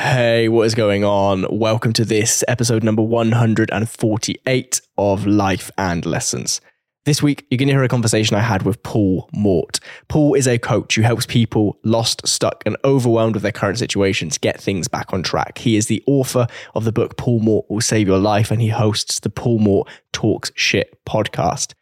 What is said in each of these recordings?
Hey, what is going on? Welcome to this episode number 148 of Life and Lessons. This week, you're going to hear a conversation I had with Paul Mort. Paul is a coach who helps people lost, stuck, and overwhelmed with their current situations get things back on track. He is the author of the book Paul Mort Will Save Your Life, and he hosts the Paul Mort Talks Shit podcast.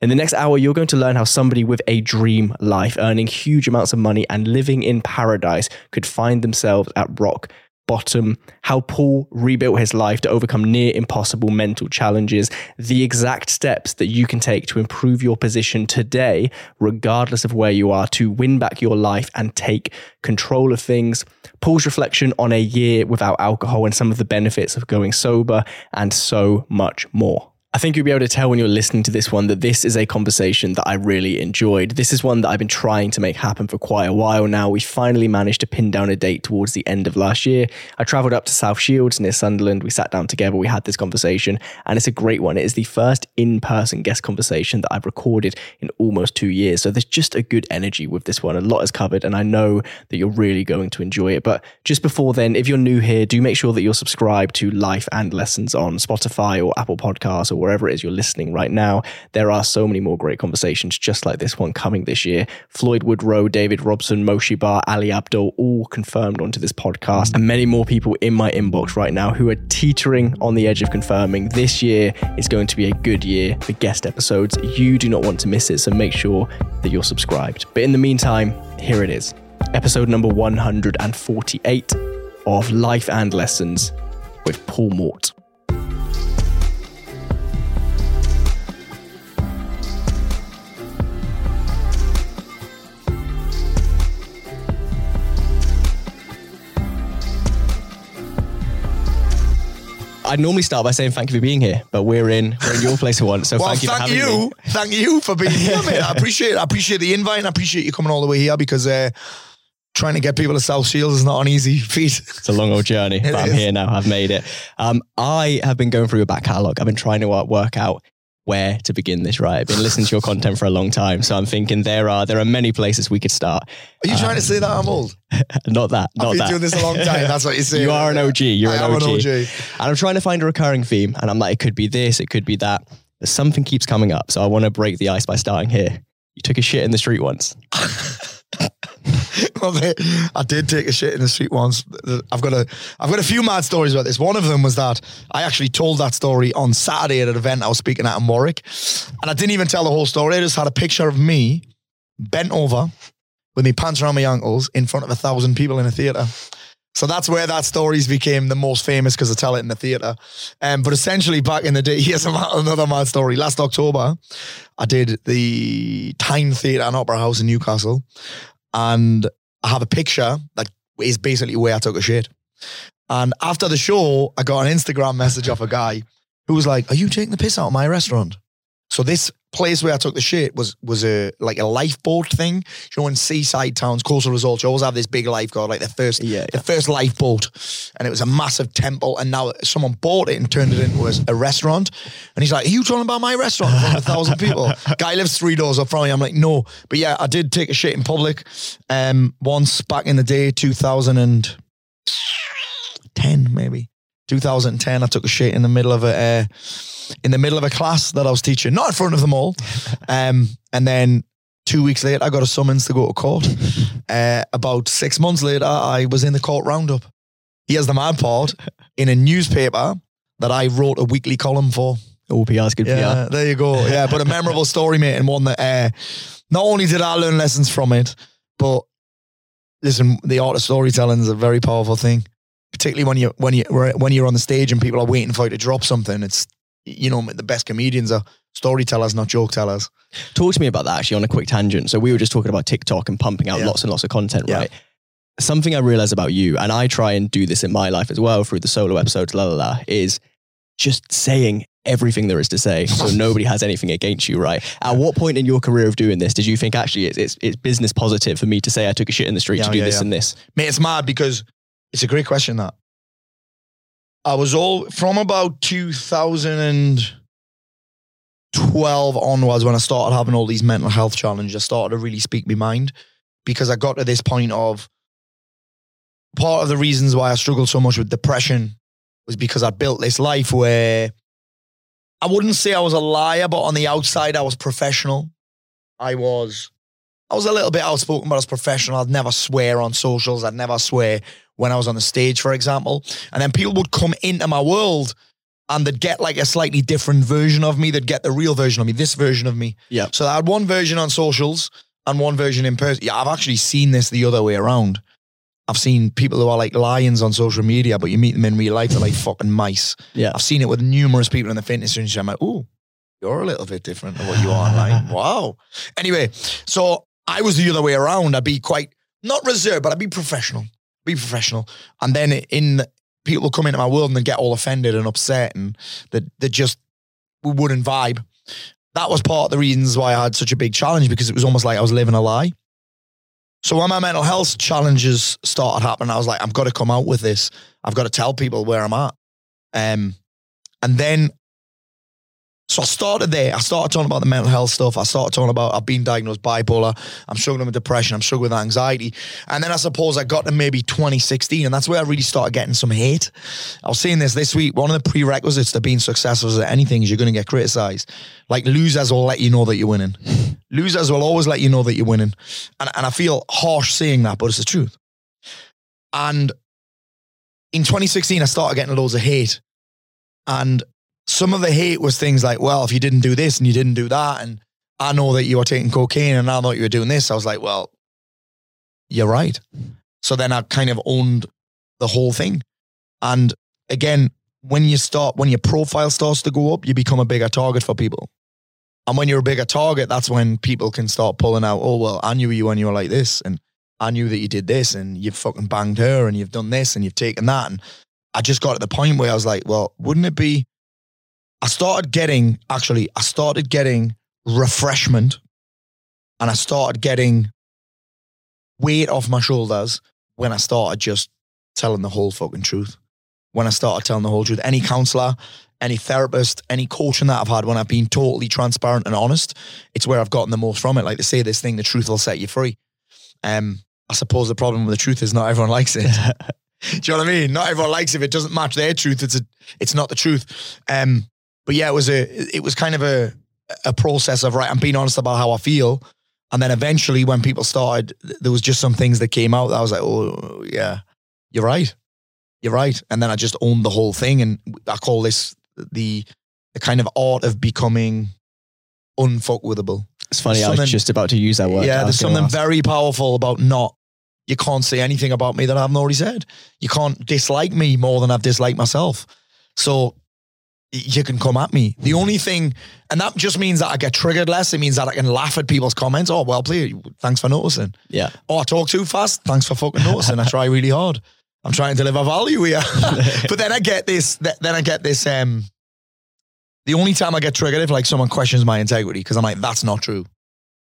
In the next hour, you're going to learn how somebody with a dream life, earning huge amounts of money and living in paradise, could find themselves at rock bottom, how Paul rebuilt his life to overcome near impossible mental challenges, the exact steps that you can take to improve your position today, regardless of where you are, to win back your life and take control of things. Paul's reflection on a year without alcohol and some of the benefits of going sober, and so much more. I think you'll be able to tell when you're listening to this one that this is a conversation that I really enjoyed. This is one that I've been trying to make happen for quite a while now. We finally managed to pin down a date towards the end of last year. I travelled up to South Shields near Sunderland. We sat down together, we had this conversation, and it's a great one. It is the first in person guest conversation that I've recorded in almost two years. So there's just a good energy with this one. A lot is covered, and I know that you're really going to enjoy it. But just before then, if you're new here, do make sure that you're subscribed to Life and Lessons on Spotify or Apple Podcasts or wherever it is you're listening right now. There are so many more great conversations just like this one coming this year. Floyd Woodrow, David Robson, Moshe Bar, Ali Abdaal, all confirmed onto this podcast, and many more people in my inbox right now who are teetering on the edge of confirming this year is going to be a good year for guest episodes. You do not want to miss it, so make sure that you're subscribed. But in the meantime, here it is episode number 148 of Life and Lessons with Paul Mort. I'd normally start by saying thank you for being here, but we're in we're in your place for once. So well, thank you. thank for having you, Me. thank you for being here, mate. I appreciate it. I appreciate the invite. and I appreciate you coming all the way here because uh, trying to get people to South Shields is not an easy feat. It's a long old journey, but I'm is. here now. I've made it. Um, I have been going through a back catalogue. I've been trying to work out where to begin this. Right, I've been listening to your content for a long time, so I'm thinking there are there are many places we could start. Are you trying to say that I'm old? Not that, not I've been that. doing this a long time. That's what you're saying. You are an OG. You're an OG. an OG. And I'm trying to find a recurring theme, and I'm like, it could be this, it could be that. But something keeps coming up, so I want to break the ice by starting here. You took a shit in the street once. Well, I did take a shit in the street once. I've got a, I've got a few mad stories about this. One of them was that I actually told that story on Saturday at an event I was speaking at in Warwick, and I didn't even tell the whole story. I just had a picture of me bent over with my pants around my ankles in front of a thousand people in a theatre. So that's where that stories became the most famous because I tell it in the theatre. Um, but essentially, back in the day, here's another mad story. Last October, I did the Tyne Theatre and Opera House in Newcastle, and I have a picture that is basically where I took a shit. And after the show, I got an Instagram message off a guy who was like, "Are you taking the piss out of my restaurant?" So this place where I took the shit was was a like a lifeboat thing. You know, in seaside towns, coastal resorts, you always have this big lifeguard, like the first Yeah, the first lifeboat, and it was a massive temple. And now someone bought it and turned it into a, a restaurant. And he's like, "Are you talking about my restaurant in front of a thousand people?" Guy lives three doors up from me. I'm like, "No," but yeah, I did take a shit in public um, once back in the day, 2010 maybe. 2010, I took a shit in the middle of a uh, in the middle of a class that I was teaching, not in front of them all. Um, and then two weeks later, I got a summons to go to court. Uh, about six months later, I was in the court roundup. Here's the mad part: in a newspaper that I wrote a weekly column for. All PR's good Yeah, there you go. Yeah, but a memorable story, mate, and one that uh, not only did I learn lessons from it, but listen, the art of storytelling is a very powerful thing. Particularly when you when you when you're on the stage and people are waiting for you to drop something. It's you know the best comedians are storytellers, not joke tellers. Talk to me about that actually on a quick tangent. So we were just talking about TikTok and pumping out Yeah. lots and lots of content, Yeah. right? Something I realize about you, and I try and do this in my life as well through the solo episodes, la la la, is just saying everything there is to say so nobody has anything against you, right? At what point in your career of doing this did you think actually it's, it's, it's business positive for me to say I took a shit in the street Yeah, to do yeah, this and this? Mate, it's mad because it's a great question that. I was all from about 2012 onwards when I started having all these mental health challenges. I started to really speak my mind because I got to this point of part of the reasons why I struggled so much with depression was because I built this life where I wouldn't say I was a liar, but on the outside I was professional. I was I was a little bit outspoken, but I was professional. I'd never swear on socials. I'd never swear when I was on the stage, for example. And then people would come into my world and they'd get like a slightly different version of me. They'd get the real version of me, this version of me. Yeah. So I had one version on socials and one version in person. Yeah, I've actually seen this the other way around. I've seen people who are like lions on social media, but you meet them in real life, they're like fucking mice. Yeah. I've seen it with numerous people in the fitness industry. I'm like, ooh, you're a little bit different than what you are online. wow. Anyway, so I was the other way around. I'd be quite not reserved, but I'd be professional. Be professional. And then in people come into my world and they get all offended and upset and that they just wouldn't vibe. That was part of the reasons why I had such a big challenge because it was almost like I was living a lie. So when my mental health challenges started happening, I was like, I've got to come out with this. I've got to tell people where I'm at. Um, and then so I started there. I started talking about the mental health stuff. I started talking about I've been diagnosed bipolar. I'm struggling with depression. I'm struggling with anxiety. And then I suppose I got to maybe 2016, and that's where I really started getting some hate. I was saying this this week. One of the prerequisites to being successful at anything is you're going to get criticized. Like losers will let you know that you're winning. losers will always let you know that you're winning. And, and I feel harsh saying that, but it's the truth. And in 2016, I started getting loads of hate. And some of the hate was things like, well, if you didn't do this and you didn't do that, and I know that you were taking cocaine and I know you were doing this, I was like, well, you're right. So then I kind of owned the whole thing. And again, when you start, when your profile starts to go up, you become a bigger target for people. And when you're a bigger target, that's when people can start pulling out, oh, well, I knew you when you were like this. And I knew that you did this and you've fucking banged her and you've done this and you've taken that. And I just got to the point where I was like, well, wouldn't it be I started getting, actually, I started getting refreshment and I started getting weight off my shoulders when I started just telling the whole fucking truth. When I started telling the whole truth. Any counselor, any therapist, any coaching that I've had, when I've been totally transparent and honest, it's where I've gotten the most from it. Like they say this thing, the truth will set you free. Um, I suppose the problem with the truth is not everyone likes it. Do you know what I mean? Not everyone likes it. If it doesn't match their truth, it's a, it's not the truth. Um, but yeah, it was a it was kind of a a process of right. I'm being honest about how I feel, and then eventually, when people started, there was just some things that came out that I was like, oh yeah, you're right, you're right. And then I just owned the whole thing, and I call this the the kind of art of becoming unfuckwithable. It's funny. I was just about to use that word. Yeah, there's something very powerful about not. You can't say anything about me that I haven't already said. You can't dislike me more than I've disliked myself. So you can come at me. The only thing, and that just means that I get triggered less. It means that I can laugh at people's comments. Oh, well played. Thanks for noticing. Yeah. Oh, I talk too fast. Thanks for fucking noticing. I try really hard. I'm trying to deliver value here. but then I get this, then I get this, um, the only time I get triggered if like someone questions my integrity, because I'm like, that's not true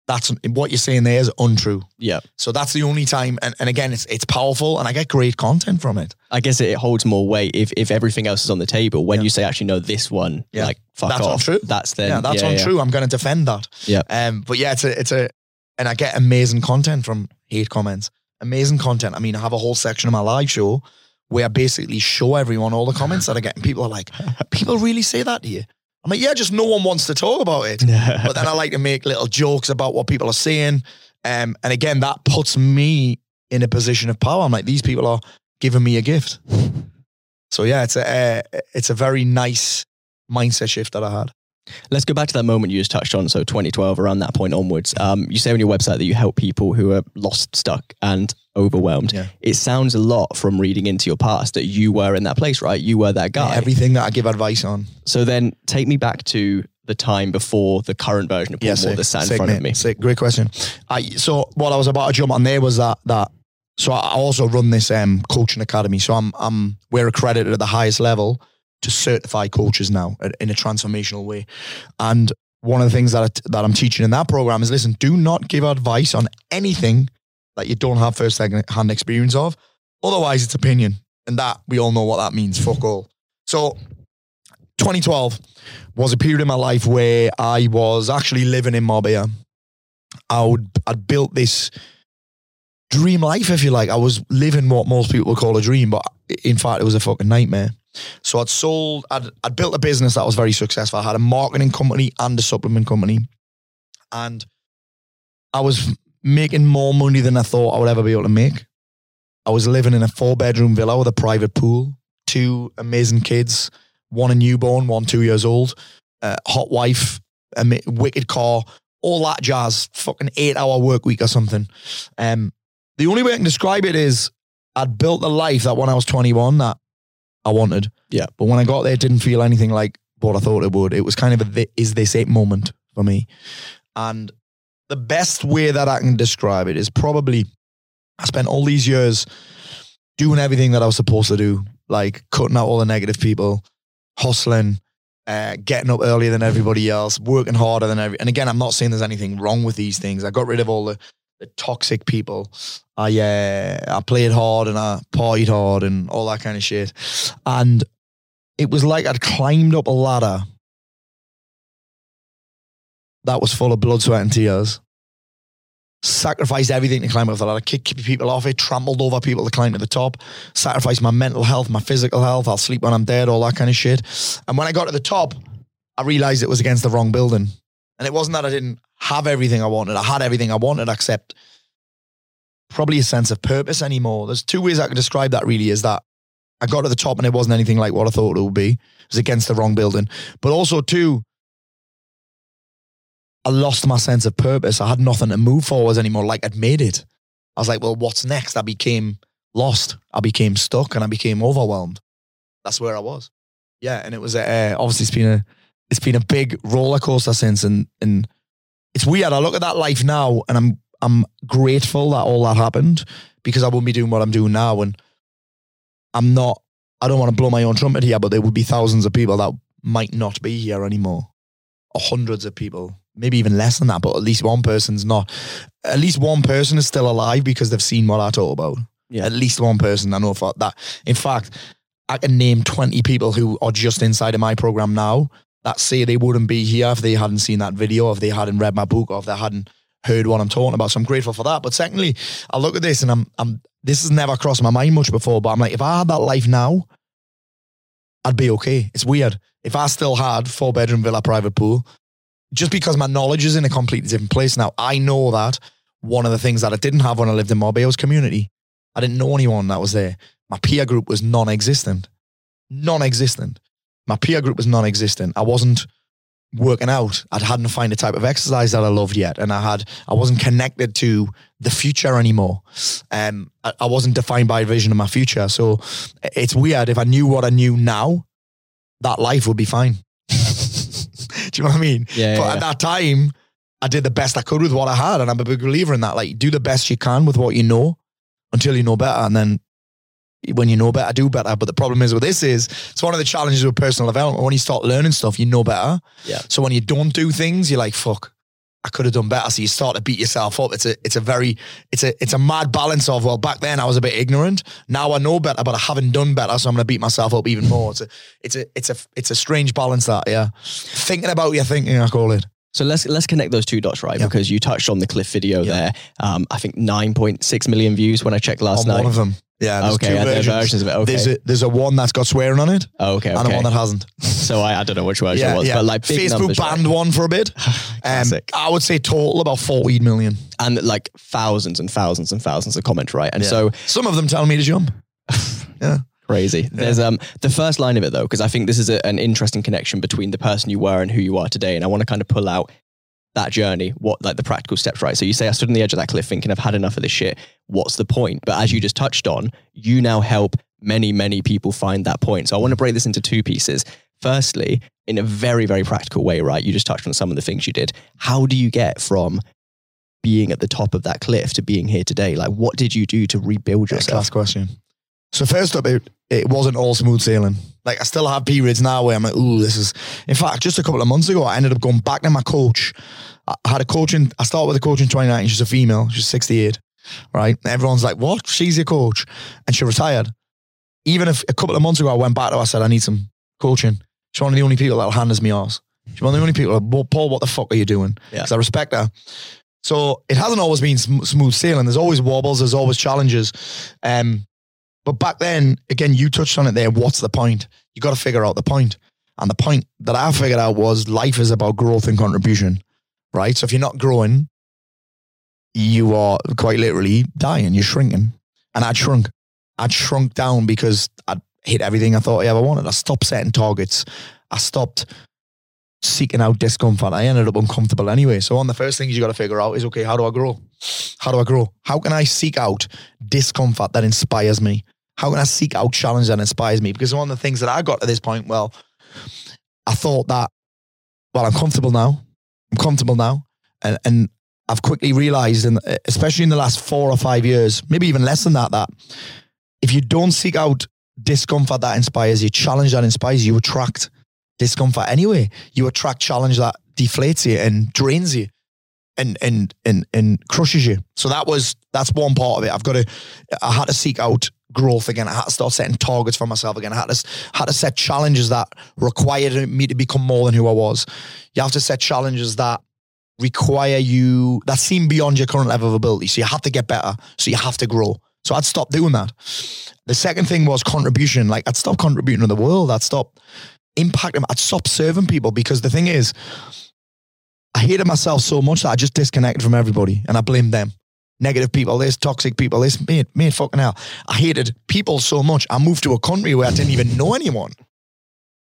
that's what you're saying there is untrue. Yeah. So that's the only time, and, and again, it's it's powerful, and I get great content from it. I guess it holds more weight if if everything else is on the table. When yeah. you say actually no, this one, yeah. like fuck that's off. Untrue. That's then yeah, that's yeah, untrue. I'm going to defend that. Yeah. Um. But yeah, it's a it's a, and I get amazing content from hate comments. Amazing content. I mean, I have a whole section of my live show where I basically show everyone all the comments that I get, and people are like, "People really say that to you." I'm like, yeah, just no one wants to talk about it. but then I like to make little jokes about what people are saying. Um, and again, that puts me in a position of power. I'm like, these people are giving me a gift. So yeah, it's a uh, it's a very nice mindset shift that I had. Let's go back to that moment you just touched on. So 2012, around that point onwards, um, you say on your website that you help people who are lost, stuck, and overwhelmed. Yeah. It sounds a lot from reading into your past that you were in that place, right? You were that guy. Yeah, everything that I give advice on. So then take me back to the time before the current version of Paul yeah, Mort that's sat in front mate, of me. Sick, great question. I, so what I was about to jump on there was that that so I also run this um, coaching academy. So I'm I'm we're accredited at the highest level to certify coaches now in a transformational way. And one of the things that I, that I'm teaching in that program is listen, do not give advice on anything that you don't have first hand experience of. Otherwise, it's opinion. And that we all know what that means. Fuck all. So 2012 was a period in my life where I was actually living in Marbella. I would, I'd built this dream life, if you like. I was living what most people would call a dream, but in fact, it was a fucking nightmare. So I'd sold, I'd, I'd built a business that was very successful. I had a marketing company and a supplement company. And I was making more money than I thought I would ever be able to make. I was living in a four bedroom villa with a private pool, two amazing kids, one a newborn, one two years old, uh, hot wife, a wicked car, all that jazz, fucking eight hour work week or something. Um, the only way I can describe it is I'd built the life that when I was 21 that I wanted. Yeah. But when I got there, it didn't feel anything like what I thought it would. It was kind of a is this it moment for me. And the best way that I can describe it is probably I spent all these years doing everything that I was supposed to do, like cutting out all the negative people, hustling, uh, getting up earlier than everybody else, working harder than every. And again, I'm not saying there's anything wrong with these things. I got rid of all the, the toxic people. I uh, I played hard and I partied hard and all that kind of shit. And it was like I'd climbed up a ladder that was full of blood, sweat, and tears. Sacrificed everything to climb up the ladder, kicked people off it, trampled over people to climb to the top, sacrificed my mental health, my physical health. I'll sleep when I'm dead, all that kind of shit. And when I got to the top, I realized it was against the wrong building. And it wasn't that I didn't have everything I wanted. I had everything I wanted, except probably a sense of purpose anymore. There's two ways I can describe that really is that I got to the top and it wasn't anything like what I thought it would be. It was against the wrong building. But also, two, I lost my sense of purpose. I had nothing to move forwards anymore. Like I'd made it. I was like, well, what's next? I became lost. I became stuck and I became overwhelmed. That's where I was. Yeah. And it was, uh, obviously it's been a, it's been a big roller coaster since. And, and it's weird. I look at that life now and I'm, I'm grateful that all that happened because I wouldn't be doing what I'm doing now. And I'm not, I don't want to blow my own trumpet here, but there would be thousands of people that might not be here anymore. Or hundreds of people, maybe even less than that, but at least one person's not. At least one person is still alive because they've seen what I talk about. Yeah. At least one person I know for that. In fact, I can name 20 people who are just inside of my program now that say they wouldn't be here if they hadn't seen that video, if they hadn't read my book, or if they hadn't heard what I'm talking about. So I'm grateful for that. But secondly, I look at this and I'm, I'm this has never crossed my mind much before, but I'm like, if I had that life now, I'd be okay. It's weird. If I still had four bedroom villa private pool, just because my knowledge is in a completely different place now, I know that one of the things that I didn't have when I lived in Marbella community. I didn't know anyone that was there. My peer group was non-existent. Non-existent. My peer group was non-existent. I wasn't working out. I hadn't found a type of exercise that I loved yet. And I had, I wasn't connected to the future anymore. Um, I, I wasn't defined by a vision of my future. So it's weird. If I knew what I knew now, that life would be fine. Do you know what I mean? Yeah, but yeah, at that time, I did the best I could with what I had. And I'm a big believer in that. Like, do the best you can with what you know until you know better. And then when you know better, do better. But the problem is with this is it's one of the challenges with personal development. When you start learning stuff, you know better. Yeah. So when you don't do things, you're like, fuck, I could have done better. So you start to beat yourself up. It's a it's a very it's a it's a mad balance of well, back then I was a bit ignorant. Now I know better, but I haven't done better, so I'm gonna beat myself up even more. It's a it's a it's a it's a strange balance that, yeah. Thinking about your thinking, I call it. So let's let's connect those two dots, right? Yeah. Because you touched on the cliff video Yeah. there. Um, I think nine point six million views when I checked last on night. one of them. Yeah, there's okay, two there versions. versions of it. Okay, There's a there's a one that's got swearing on it oh, okay, and a okay. one that hasn't. so I, I don't know which version it was, but like big Facebook numbers, right? banned one for a bit. Um, Classic. I would say total about 14 million. and like thousands and thousands and thousands of comments, right? And so Some of them telling me to jump. yeah. crazy. There's um the first line of it though, because I think this is a, an interesting connection between the person you were and who you are today, and I want to kind of pull out that journey, what like the practical steps, right? So you say I stood on the edge of that cliff thinking I've had enough of this shit. What's the point? But as you just touched on, you now help many, many people find that point. So I want to break this into two pieces. Firstly, in a very, very practical way, right? You just touched on some of the things you did. How do you get from being at the top of that cliff to being here today? Like, what did you do to rebuild yourself? class question. So first up, it, it wasn't all smooth sailing. Like I still have periods now where I'm like, ooh, this is. In fact, just a couple of months ago, I ended up going back to my coach. I had a coach in. I started with a coach in 2019. She's a female. She's 68. Right. And everyone's like, what? She's your coach, and she retired. Even if a couple of months ago, I went back to her. I said, I need some coaching. She's one of the only people that'll hand us me ours. She's one of the only people. Like, "Well, Paul, what the fuck are you doing? Yeah. Because I respect her. So it hasn't always been sm- smooth sailing. There's always wobbles. There's always challenges. Um, but back then, again, you touched on it there. What's the point? You got to figure out the point. And the point that I figured out was life is about growth and contribution, right? So if you're not growing, you are quite literally dying. You're shrinking. And I'd shrunk. I'd shrunk down because I'd hit everything I thought I ever wanted. I stopped setting targets. I stopped seeking out discomfort. I ended up uncomfortable anyway. So one of the first things you got to figure out is okay, how do I grow? How do I grow? How can I seek out discomfort that inspires me? How can I seek out challenge that inspires me? Because one of the things that I got to this point, well, I thought that, well, I'm comfortable now. I'm comfortable now. And, and I've quickly realized, and eh, especially in the last four or five years, maybe even less than that, that if you don't seek out discomfort that inspires you, challenge that inspires you, you attract discomfort anyway. You attract challenge that deflates you and drains you and and and and crushes you. So that was that's one part of it. I've got to I had to seek out growth again. I had to start setting targets for myself again. I had to had to set challenges that required me to become more than who I was. You have to set challenges that require you that seem beyond your current level of ability. So you have to get better. So you have to grow. So I'd stop doing that. The second thing was contribution. Like I'd stop contributing to the world. I'd stop impacting. I'd stop serving people because the thing is, I hated myself so much that I just disconnected from everybody and I blamed them. Negative people, this toxic people, this mate, mate, fucking hell. I hated people so much. I moved to a country where I didn't even know anyone.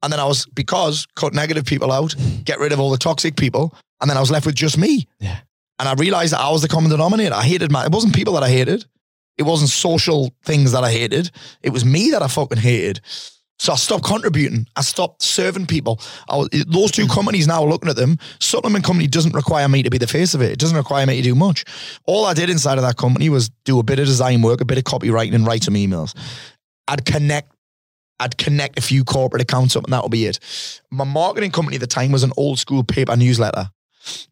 And then I was because cut negative people out, get rid of all the toxic people, and then I was left with just me. Yeah. And I realized that I was the common denominator. I hated my. It wasn't people that I hated. It wasn't social things that I hated. It was me that I fucking hated. So I stopped contributing. I stopped serving people. Was, those two companies now are looking at them, supplement company doesn't require me to be the face of it. It doesn't require me to do much. All I did inside of that company was do a bit of design work, a bit of copywriting, and write some emails. I'd connect. I'd connect a few corporate accounts up, and that would be it. My marketing company at the time was an old school paper newsletter,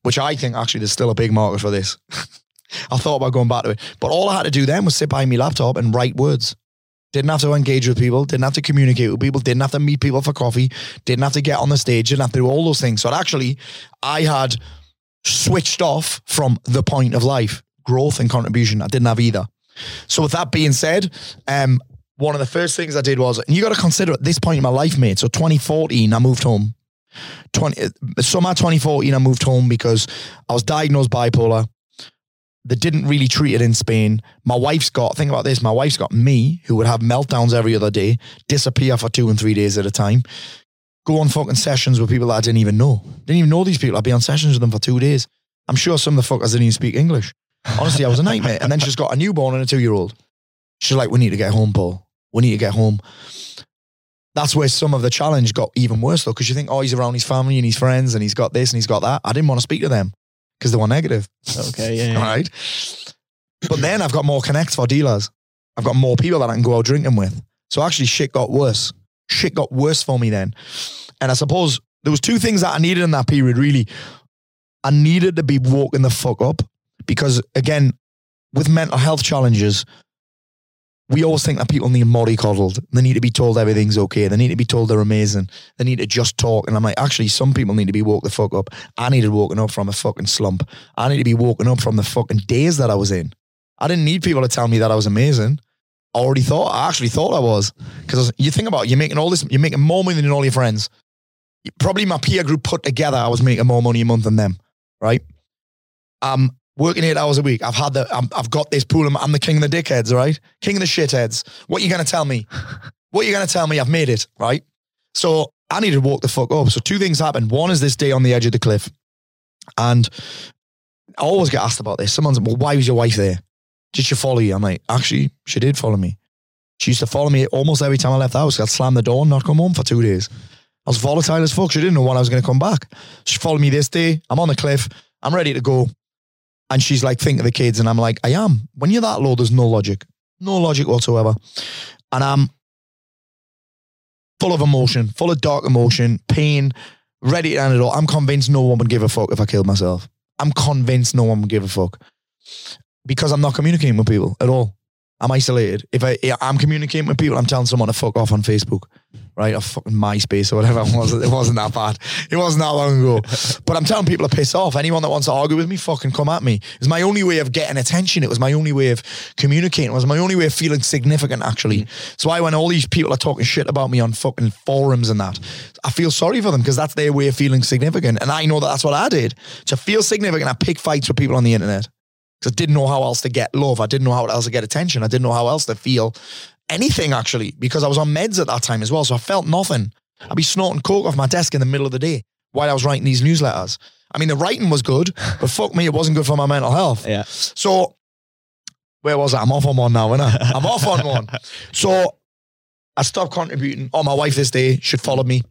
which I think actually there's still a big market for this. I thought about going back to it, but all I had to do then was sit behind my laptop and write words. Didn't have to engage with people, didn't have to communicate with people, didn't have to meet people for coffee, didn't have to get on the stage, didn't have to do all those things. So actually, I had switched off from the point of life, growth and contribution. I didn't have either. So with that being said, um, one of the first things I did was, and you got to consider at this point in my life, mate. So 2014, I moved home. 20 summer 2014, I moved home because I was diagnosed bipolar they didn't really treat it in Spain. My wife's got, think about this, my wife's got me, who would have meltdowns every other day, disappear for two and three days at a time, go on fucking sessions with people that I didn't even know. Didn't even know these people. I'd be on sessions with them for two days. I'm sure some of the fuckers didn't even speak English. Honestly, I was a nightmare. And then she's got a newborn and a two year old. She's like, we need to get home, Paul. We need to get home. That's where some of the challenge got even worse though, because you think, oh, he's around his family and his friends and he's got this and he's got that. I didn't want to speak to them because they were negative. Okay, yeah. yeah. Right. But then I've got more connects for dealers. I've got more people that I can go out drinking with. So actually shit got worse. Shit got worse for me then. And I suppose there was two things that I needed in that period, really. I needed to be woken the fuck up because again, with mental health challenges, we always think that people need mollycoddled. They need to be told everything's okay. They need to be told they're amazing. They need to just talk. And I'm like, actually, some people need to be woke the fuck up. I needed woken up from a fucking slump. I need to be woken up from the fucking days that I was in. I didn't need people to tell me that I was amazing. I already thought, I actually thought I was. Because you think about it, you're making all this, you're making more money than all your friends. Probably my peer group put together, I was making more money a month than them, right? Um, working eight hours a week. I've had the, i have got this pool. I'm the king of the dickheads, right? King of the shitheads. What are you going to tell me? what are you going to tell me? I've made it, right? So I need to walk the fuck up. So two things happened. One is this day on the edge of the cliff. And I always get asked about this. Someone's, like, well, why was your wife there? Did she follow you? I'm like, actually, she did follow me. She used to follow me almost every time I left the house. I'd slam the door and not come home for two days. I was volatile as fuck. She didn't know when I was going to come back. She followed me this day. I'm on the cliff. I'm ready to go. And she's like, think of the kids. And I'm like, I am. When you're that low, there's no logic. No logic whatsoever. And I'm full of emotion, full of dark emotion, pain, ready to end it all. I'm convinced no one would give a fuck if I killed myself. I'm convinced no one would give a fuck because I'm not communicating with people at all. I'm isolated. If I, I'm communicating with people, I'm telling someone to fuck off on Facebook, right? Of fucking MySpace or whatever it was. It wasn't that bad. It wasn't that long ago. But I'm telling people to piss off. Anyone that wants to argue with me, fucking come at me. It's my only way of getting attention. It was my only way of communicating. It was my only way of feeling significant, actually. Mm. So why when all these people are talking shit about me on fucking forums and that, I feel sorry for them because that's their way of feeling significant. And I know that that's what I did. To feel significant, I pick fights with people on the internet. Because I didn't know how else to get love. I didn't know how else to get attention. I didn't know how else to feel anything actually, because I was on meds at that time as well. So I felt nothing. I'd be snorting coke off my desk in the middle of the day while I was writing these newsletters. I mean, the writing was good, but fuck me, it wasn't good for my mental health. Yeah. So where was I? I'm off on one now, innit? I'm off on one. So I stopped contributing. Oh, my wife this day should follow me.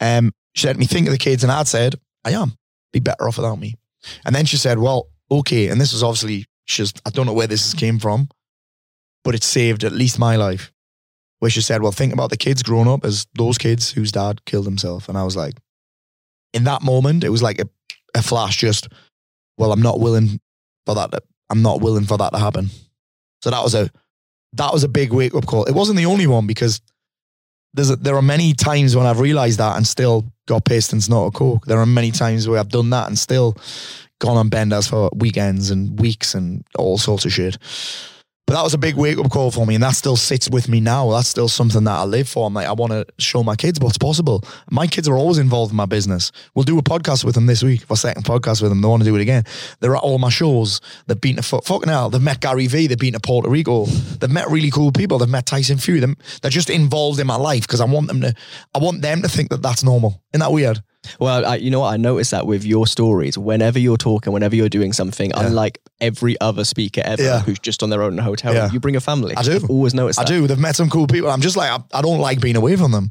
Um, she to me, think of the kids. And I'd said, I am. Be better off without me. And then she said, well, okay. And this was obviously just, I don't know where this came from, but it saved at least my life. Where she said, well, think about the kids growing up as those kids whose dad killed himself. And I was like, in that moment, it was like a, a flash just, well, I'm not willing for that. To, I'm not willing for that to happen. So that was a, that was a big wake up call. It wasn't the only one because there's a, there are many times when I've realized that and still got pissed and snorted coke. There are many times where I've done that and still gone on benders for weekends and weeks and all sorts of shit. But that was a big wake up call for me, and that still sits with me now. That's still something that I live for. I'm like, I want to show my kids what's possible. My kids are always involved in my business. We'll do a podcast with them this week, our second podcast with them. They want to do it again. They're at all my shows. They've been to fuck, fucking hell. They've met Gary Vee. They've been to Puerto Rico. They've met really cool people. They've met Tyson Fury. They're just involved in my life because I want them to. I want them to think that that's normal. Isn't that weird? Well, I, you know what? I noticed that with your stories, whenever you're talking, whenever you're doing something, unlike every other speaker ever Yeah. who's just on their own in a hotel, Yeah. you bring a family. I do. I've always noticed I that. do. They've met some cool people. I'm just like, I, I don't like being away from them.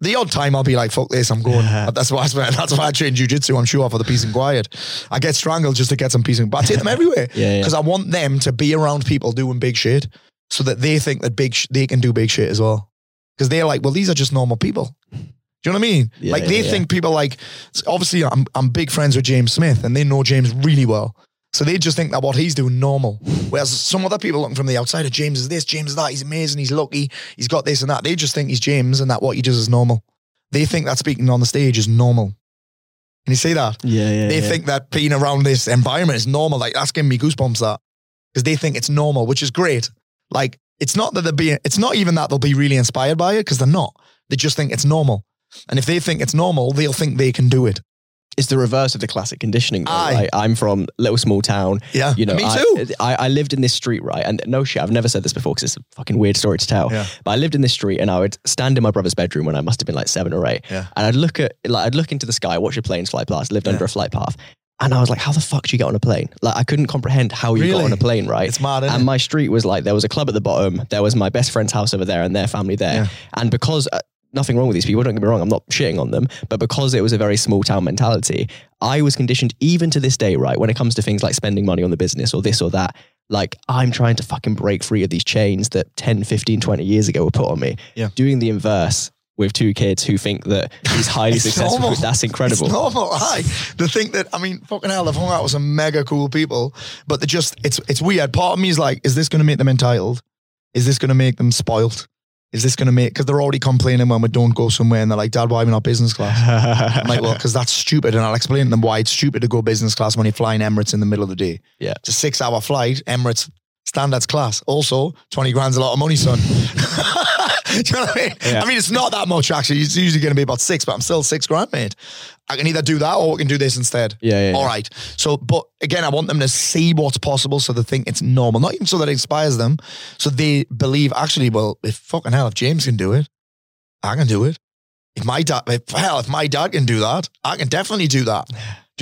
The odd time I'll be like, fuck this, I'm going. That's why I spent, that's why I train jujitsu. I'm sure for the peace and quiet. I get strangled just to get some peace and quiet. I take them everywhere. Yeah, yeah. Because I want them to be around people doing big shit so that they think that big sh- they can do big shit as well. Because they're like, well, these are just normal people. Do you know what I mean? Yeah, like they yeah, yeah. think people like obviously I'm I'm big friends with James Smith and they know James really well. So they just think that what he's doing normal. Whereas some other people looking from the outside of James is this, James is that, he's amazing, he's lucky, he's got this and that. They just think he's James and that what he does is normal. They think that speaking on the stage is normal. Can you see that? Yeah, yeah. They yeah. think that being around this environment is normal. Like that's giving me goosebumps that. Because they think it's normal, which is great. Like it's not that they're being it's not even that they'll be really inspired by it, because they're not. They just think it's normal. And if they think it's normal, they'll think they can do it. it's the reverse of the classic conditioning. Though, Aye. right? I'm from a little small town. Yeah. You know, me too. I, I lived in this street, right? And no shit, I've never said this before because it's a fucking weird story to tell. Yeah. But I lived in this street and I would stand in my brother's bedroom when I must have been like seven or eight. Yeah. And I'd look at, like, I'd look into the sky, watch your planes fly past, lived under a flight path. And I was like, how the fuck do you get on a plane? Like, I couldn't comprehend how you got on a plane, right? It's mad, isn't and it? my street was like, there was a club at the bottom, there was my best friend's house over there and their family there. Yeah. And because, uh, nothing wrong with these people, don't get me wrong, I'm not shitting on them, but because it was a very small town mentality, I was conditioned even to this day, right, when it comes to things like spending money on the business or this or that, like I'm trying to fucking break free of these chains that 10, 15, 20 years ago were put on me. Yeah. Doing the inverse with two kids who think that he's highly successful, normal. that's incredible. It's normal. Aye. To think that, I mean, fucking hell, I've hung out with some mega cool people, but they just, it's it's weird. Part of me is like, is this going to make them entitled? Is this going to make them spoiled? Is this going to make, because they're already complaining when we don't go somewhere and they're like, Dad, why are we not business class? I'm like, well, because that's stupid. And I'll explain to them why it's stupid to go business class when you're flying Emirates in the middle of the day. Yeah. It's a six hour flight, Emirates standards class. Also, 20 grand's a lot of money, son. Do you know what I mean? Yeah. I mean, it's not that much actually. It's usually going to be about six, but I'm still six grand, mate. I can either do that or we can do this instead. Yeah, yeah, All yeah. right. So, but again, I want them to see what's possible so they think it's normal. Not even so that it inspires them. So they believe, actually, well, if fucking hell, if James can do it, I can do it. If my dad, if, hell, if my dad can do that, I can definitely do that. Do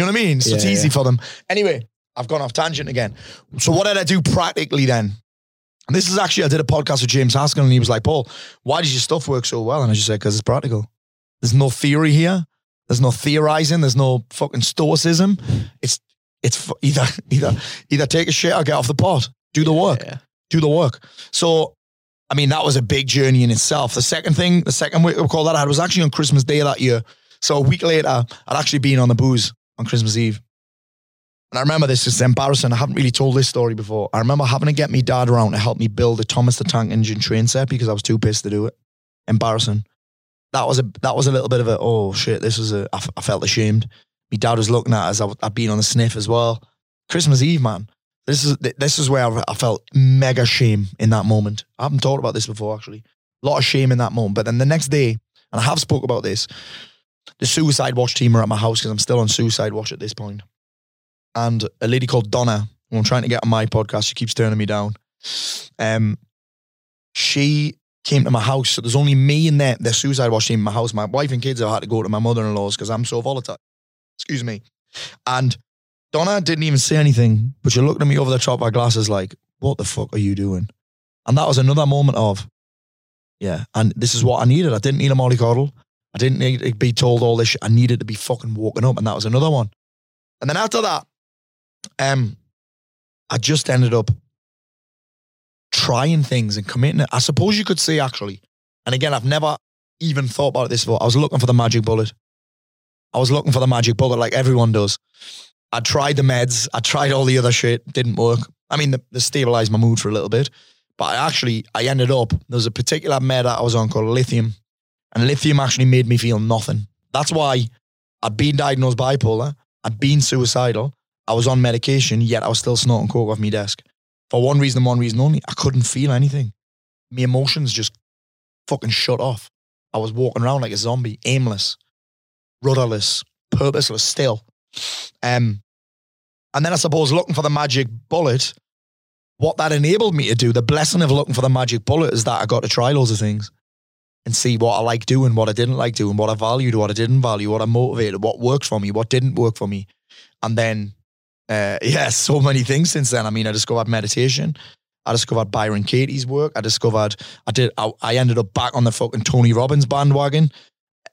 you know what I mean? So it's easy yeah. for them. Anyway, I've gone off tangent again. So what did I do practically then? And this is actually, I did a podcast with James Haskell and he was like, Paul, why does your stuff work so well? And I just said, because it's practical. There's no theory here. There's no theorizing. There's no fucking stoicism. It's it's either either either take a shit or get off the pot. Do the work. Yeah. Do the work. So, I mean, that was a big journey in itself. The second thing, the second wake up call that I had was actually on Christmas Day that year. So a week later, I'd actually been on the booze on Christmas Eve. And I remember this, is embarrassing. I haven't really told this story before. I remember having to get my dad around to help me build a Thomas the Tank engine train set because I was too pissed to do it. Embarrassing. that was a that was a little bit of a oh shit. This was a I, f- I felt ashamed. My dad was looking at us. I'd been on the sniff as well. Christmas Eve, man. This is this is where I, I felt mega shame in that moment. I haven't talked about this before actually. A lot of shame in that moment. But then the next day, and I have spoke about this. The Suicide Watch team are at my house because I'm still on Suicide Watch at this point. And a lady called Donna, who I'm trying to get on my podcast, she keeps turning me down. Um, she came to my house. So there's only me and their, their Suicide Watch in my house. My wife and kids have had to go to my mother-in-law's because I'm so volatile. Excuse me. And Donna didn't even say anything, but she looked at me over the top of her glasses like, what the fuck are you doing? And that was another moment of, yeah, and this is what I needed. I didn't need a mollycoddle. I didn't need to be told all this shit. I needed to be fucking woken up. And that was another one. And then after that, um, I just ended up trying things and committing it. I suppose you could say actually, and again, I've never even thought about this before. I was looking for the magic bullet. I was looking for the magic bullet like everyone does. I tried the meds. I tried all the other shit. Didn't work. I mean, they stabilized my mood for a little bit. But I actually, I ended up, there was a particular med that I was on called lithium. And lithium actually made me feel nothing. That's why I'd been diagnosed bipolar. I'd been suicidal. I was on medication, yet I was still snorting coke off my desk. For one reason and one reason only, I couldn't feel anything. My emotions just fucking shut off. I was walking around like a zombie, aimless, rudderless, purposeless still. Um, and then I suppose looking for the magic bullet, what that enabled me to do, the blessing of looking for the magic bullet is that I got to try loads of things and see what I like doing, what I didn't like doing, what I valued, what I didn't value, what I motivated, what worked for me, what didn't work for me. And then, uh, yeah, so many things since then. I mean, I discovered meditation. I discovered Byron Katie's work. I discovered, I did, I, I ended up back on the fucking Tony Robbins bandwagon.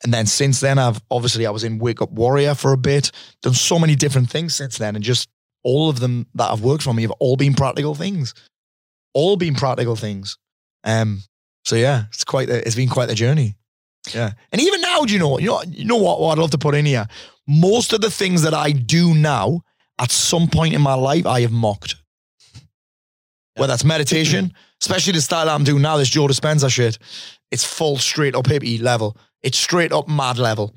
And then since then, I've obviously I was in Wake Up Warrior for a bit, done so many different things since then, and just all of them that have worked for me have all been practical things, all been practical things. Um, so yeah, it's quite the, it's been quite the journey. Yeah, and even now, do you know you know you know what, what I'd love to put in here? Most of the things that I do now, at some point in my life, I have mocked. Whether that's meditation, especially the style I'm doing now, this Joe Dispenza shit, it's full straight up hippie level. It's straight up mad level.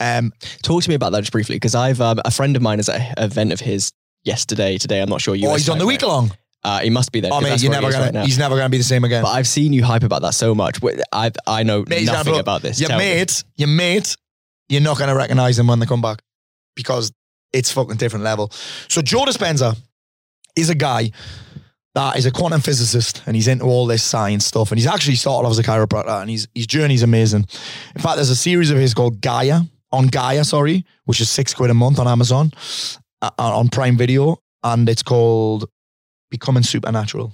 Um, Talk to me about that just briefly, because I've um, a friend of mine is at an event of his yesterday, today. I'm not sure you. oh, he's on the week long. Uh, he must be there. Oh, mate, you're never gonna. right he's never gonna be the same again. But I've seen you hype about that so much. I I know Mate, nothing about this. Your Tell me. mate, your mate, you're not gonna recognize him when they come back because it's fucking different level. So Joe Dispenza is a guy that is a quantum physicist and he's into all this science stuff and he's actually started off as a chiropractor and he's, his journey's amazing. In fact, there's a series of his called Gaia on Gaia, sorry, which is six quid a month on Amazon uh, on Prime Video and it's called Becoming Supernatural.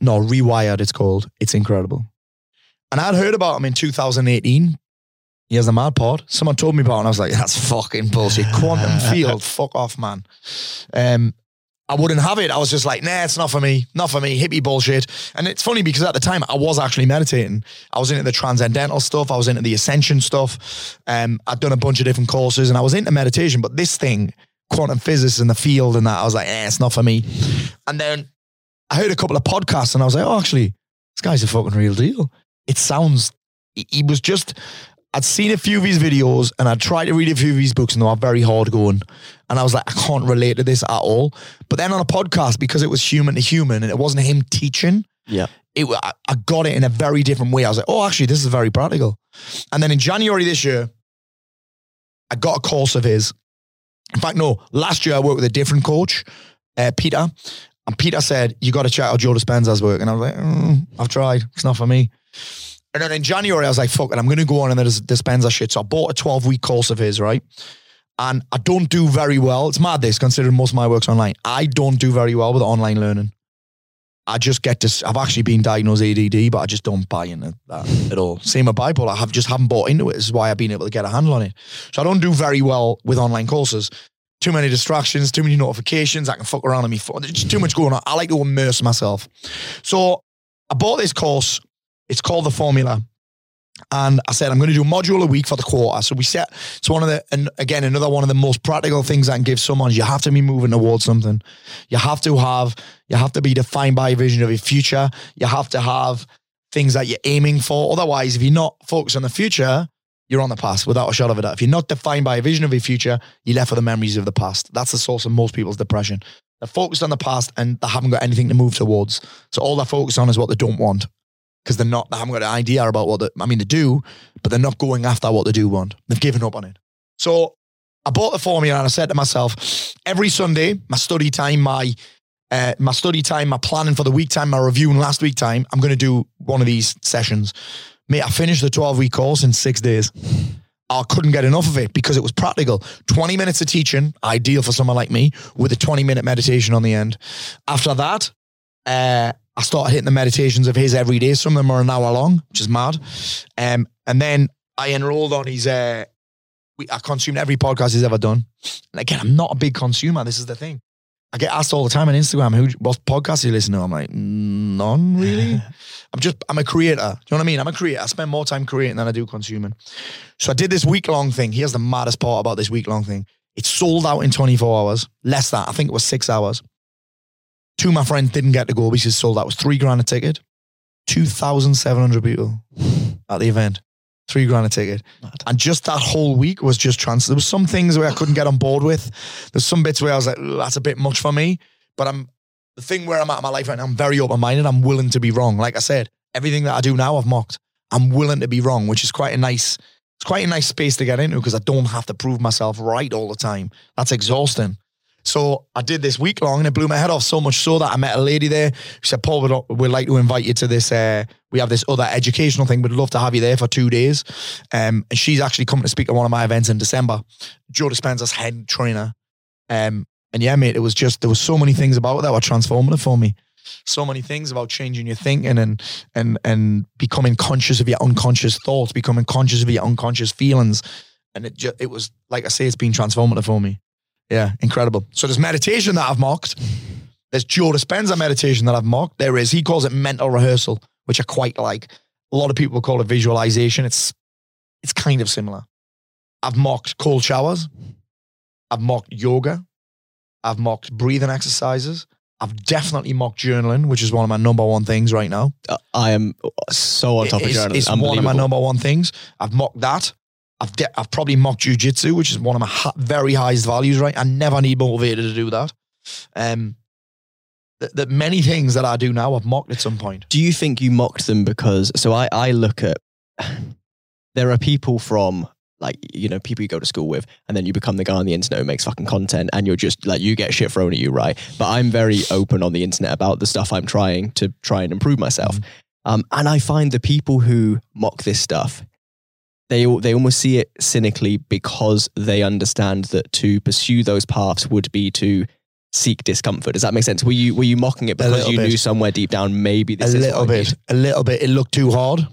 No, Rewired. It's called. It's incredible. And I'd heard about him in 2018. He has a mad pod. Someone told me about it and I was like, that's fucking bullshit. Quantum field, fuck off, man. Um, I wouldn't have it. I was just like, nah, it's not for me. Not for me. Hippie bullshit. And it's funny because at the time I was actually meditating. I was into the transcendental stuff. I was into the ascension stuff. Um, I'd done a bunch of different courses and I was into meditation. But this thing, quantum physics and the field and that, I was like, eh, it's not for me. And then I heard a couple of podcasts and I was like, oh, actually, this guy's a fucking real deal. It sounds, he- he was just, I'd seen a few of his videos and I'd tried to read a few of his books and they were very hard going. And I was like, I can't relate to this at all. But then on a podcast, because it was human to human and it wasn't him teaching, Yeah. it, I- I got it in a very different way. I was like, oh, actually, this is very practical. And then in January this year, I got a course of his. In fact, no, last year I worked with a different coach, uh, Peter. And Peter said, you got to check out Joe Dispenza's work. And I was like, mm, I've tried. It's not for me. And then in January, I was like, fuck it, I'm going to go on and there's Dispenza shit. So I bought a 12 week course of his, right? And I don't do very well. It's mad this, considering most of my work's online. I don't do very well with online learning. I just get this. I've actually been diagnosed ADD, but I just don't buy into that at all. Same with bipolar. I have just haven't bought into it. This is why I've been able to get a handle on it. So I don't do very well with online courses. Too many distractions, too many notifications. I can fuck around on my phone. There's too much going on. I like to immerse myself. So I bought this course. It's called the Formula. And I said, I'm going to do a module a week for the quarter. So we set, it's one of the, and again, another one of the most practical things I can give someone is you have to be moving towards something. You have to have, you have to be defined by a vision of your future. You have to have things that you're aiming for. Otherwise, if you're not focused on the future, you're on the past without a shot of a doubt. If you're not defined by a vision of your future, you're left with the memories of the past. That's the source of most people's depression. They're focused on the past and they haven't got anything to move towards. So all they're focused on is what they don't want because they're not, they haven't got an idea about what they, I mean, they do, but they're not going after what they do want. They've given up on it. So I bought the formula and I said to myself, every Sunday, my study time, my uh, my study time, my planning for the week time, my reviewing last week time, I'm going to do one of these sessions. Mate, I finished the 12 week course in six days. I couldn't get enough of it because it was practical. 20 minutes of teaching, ideal for someone like me, with a 20 minute meditation on the end. After that, uh, I started hitting the meditations of his every day. Some of them are an hour long, which is mad. Um, and then I enrolled on his, uh, we, I consumed every podcast he's ever done. And again, I'm not a big consumer. This is the thing. I get asked all the time on Instagram, who what podcast do you listen to? I'm like, none really. I'm just I'm a creator. Do you know what I mean? I'm a creator. I spend more time creating than I do consuming. So I did this week long thing. Here's the maddest part about this week long thing. It sold out in 24 hours. Less than I think it was six hours. Two of my friends didn't get to go because sold out. It was three grand a ticket. 2,700 people at the event three grand a ticket. Mad. And just that whole week was just trans. There was some things where I couldn't get on board with. There's some bits where I was like, that's a bit much for me. But I'm the thing where I'm at in my life right now, I'm very open minded. I'm willing to be wrong. Like I said, everything that I do now, I've mocked. I'm willing to be wrong, which is quite a nice, it's quite a nice space to get into because I don't have to prove myself right all the time. That's exhausting. So I did this week long and it blew my head off so much so that I met a lady there who said, Paul, we'd, we'd like to invite you to this. Uh, we have this other educational thing. We'd love to have you there for two days. Um, and she's actually coming to speak at one of my events in December. Joe Dispenza's head trainer. Um, and yeah, mate, it was just, there were so many things about it that were transformative for me. So many things about changing your thinking and and and becoming conscious of your unconscious thoughts, becoming conscious of your unconscious feelings. And it just, it was like I say, it's been transformative for me. Yeah, incredible. So there's meditation that I've mocked. There's Joe Dispenza meditation that I've mocked. There is. He calls it mental rehearsal, which I quite like. A lot of people call it visualization. It's it's kind of similar. I've mocked cold showers. I've mocked yoga. I've mocked breathing exercises. I've definitely mocked journaling, which is one of my number one things right now. Uh, I am so on top it's, of journaling. It's one of my number one things. I've mocked that. I've de- I've probably mocked jujitsu, which is one of my ha- very highest values. Right, I never need motivated to do that. Um, that, that many things that I do now I've mocked at some point. Do you think you mocked them because? So I I look at there are people from like you know people you go to school with and then you become the guy on the internet who makes fucking content and you're just like you get shit thrown at you right but i'm very open on the internet about the stuff i'm trying to try and improve myself mm-hmm. um, and i find the people who mock this stuff they they almost see it cynically because they understand that to pursue those paths would be to seek discomfort. Does that make sense? Were you were you mocking it because you bit. knew somewhere deep down maybe this a little bit, a little bit. It looked too hard,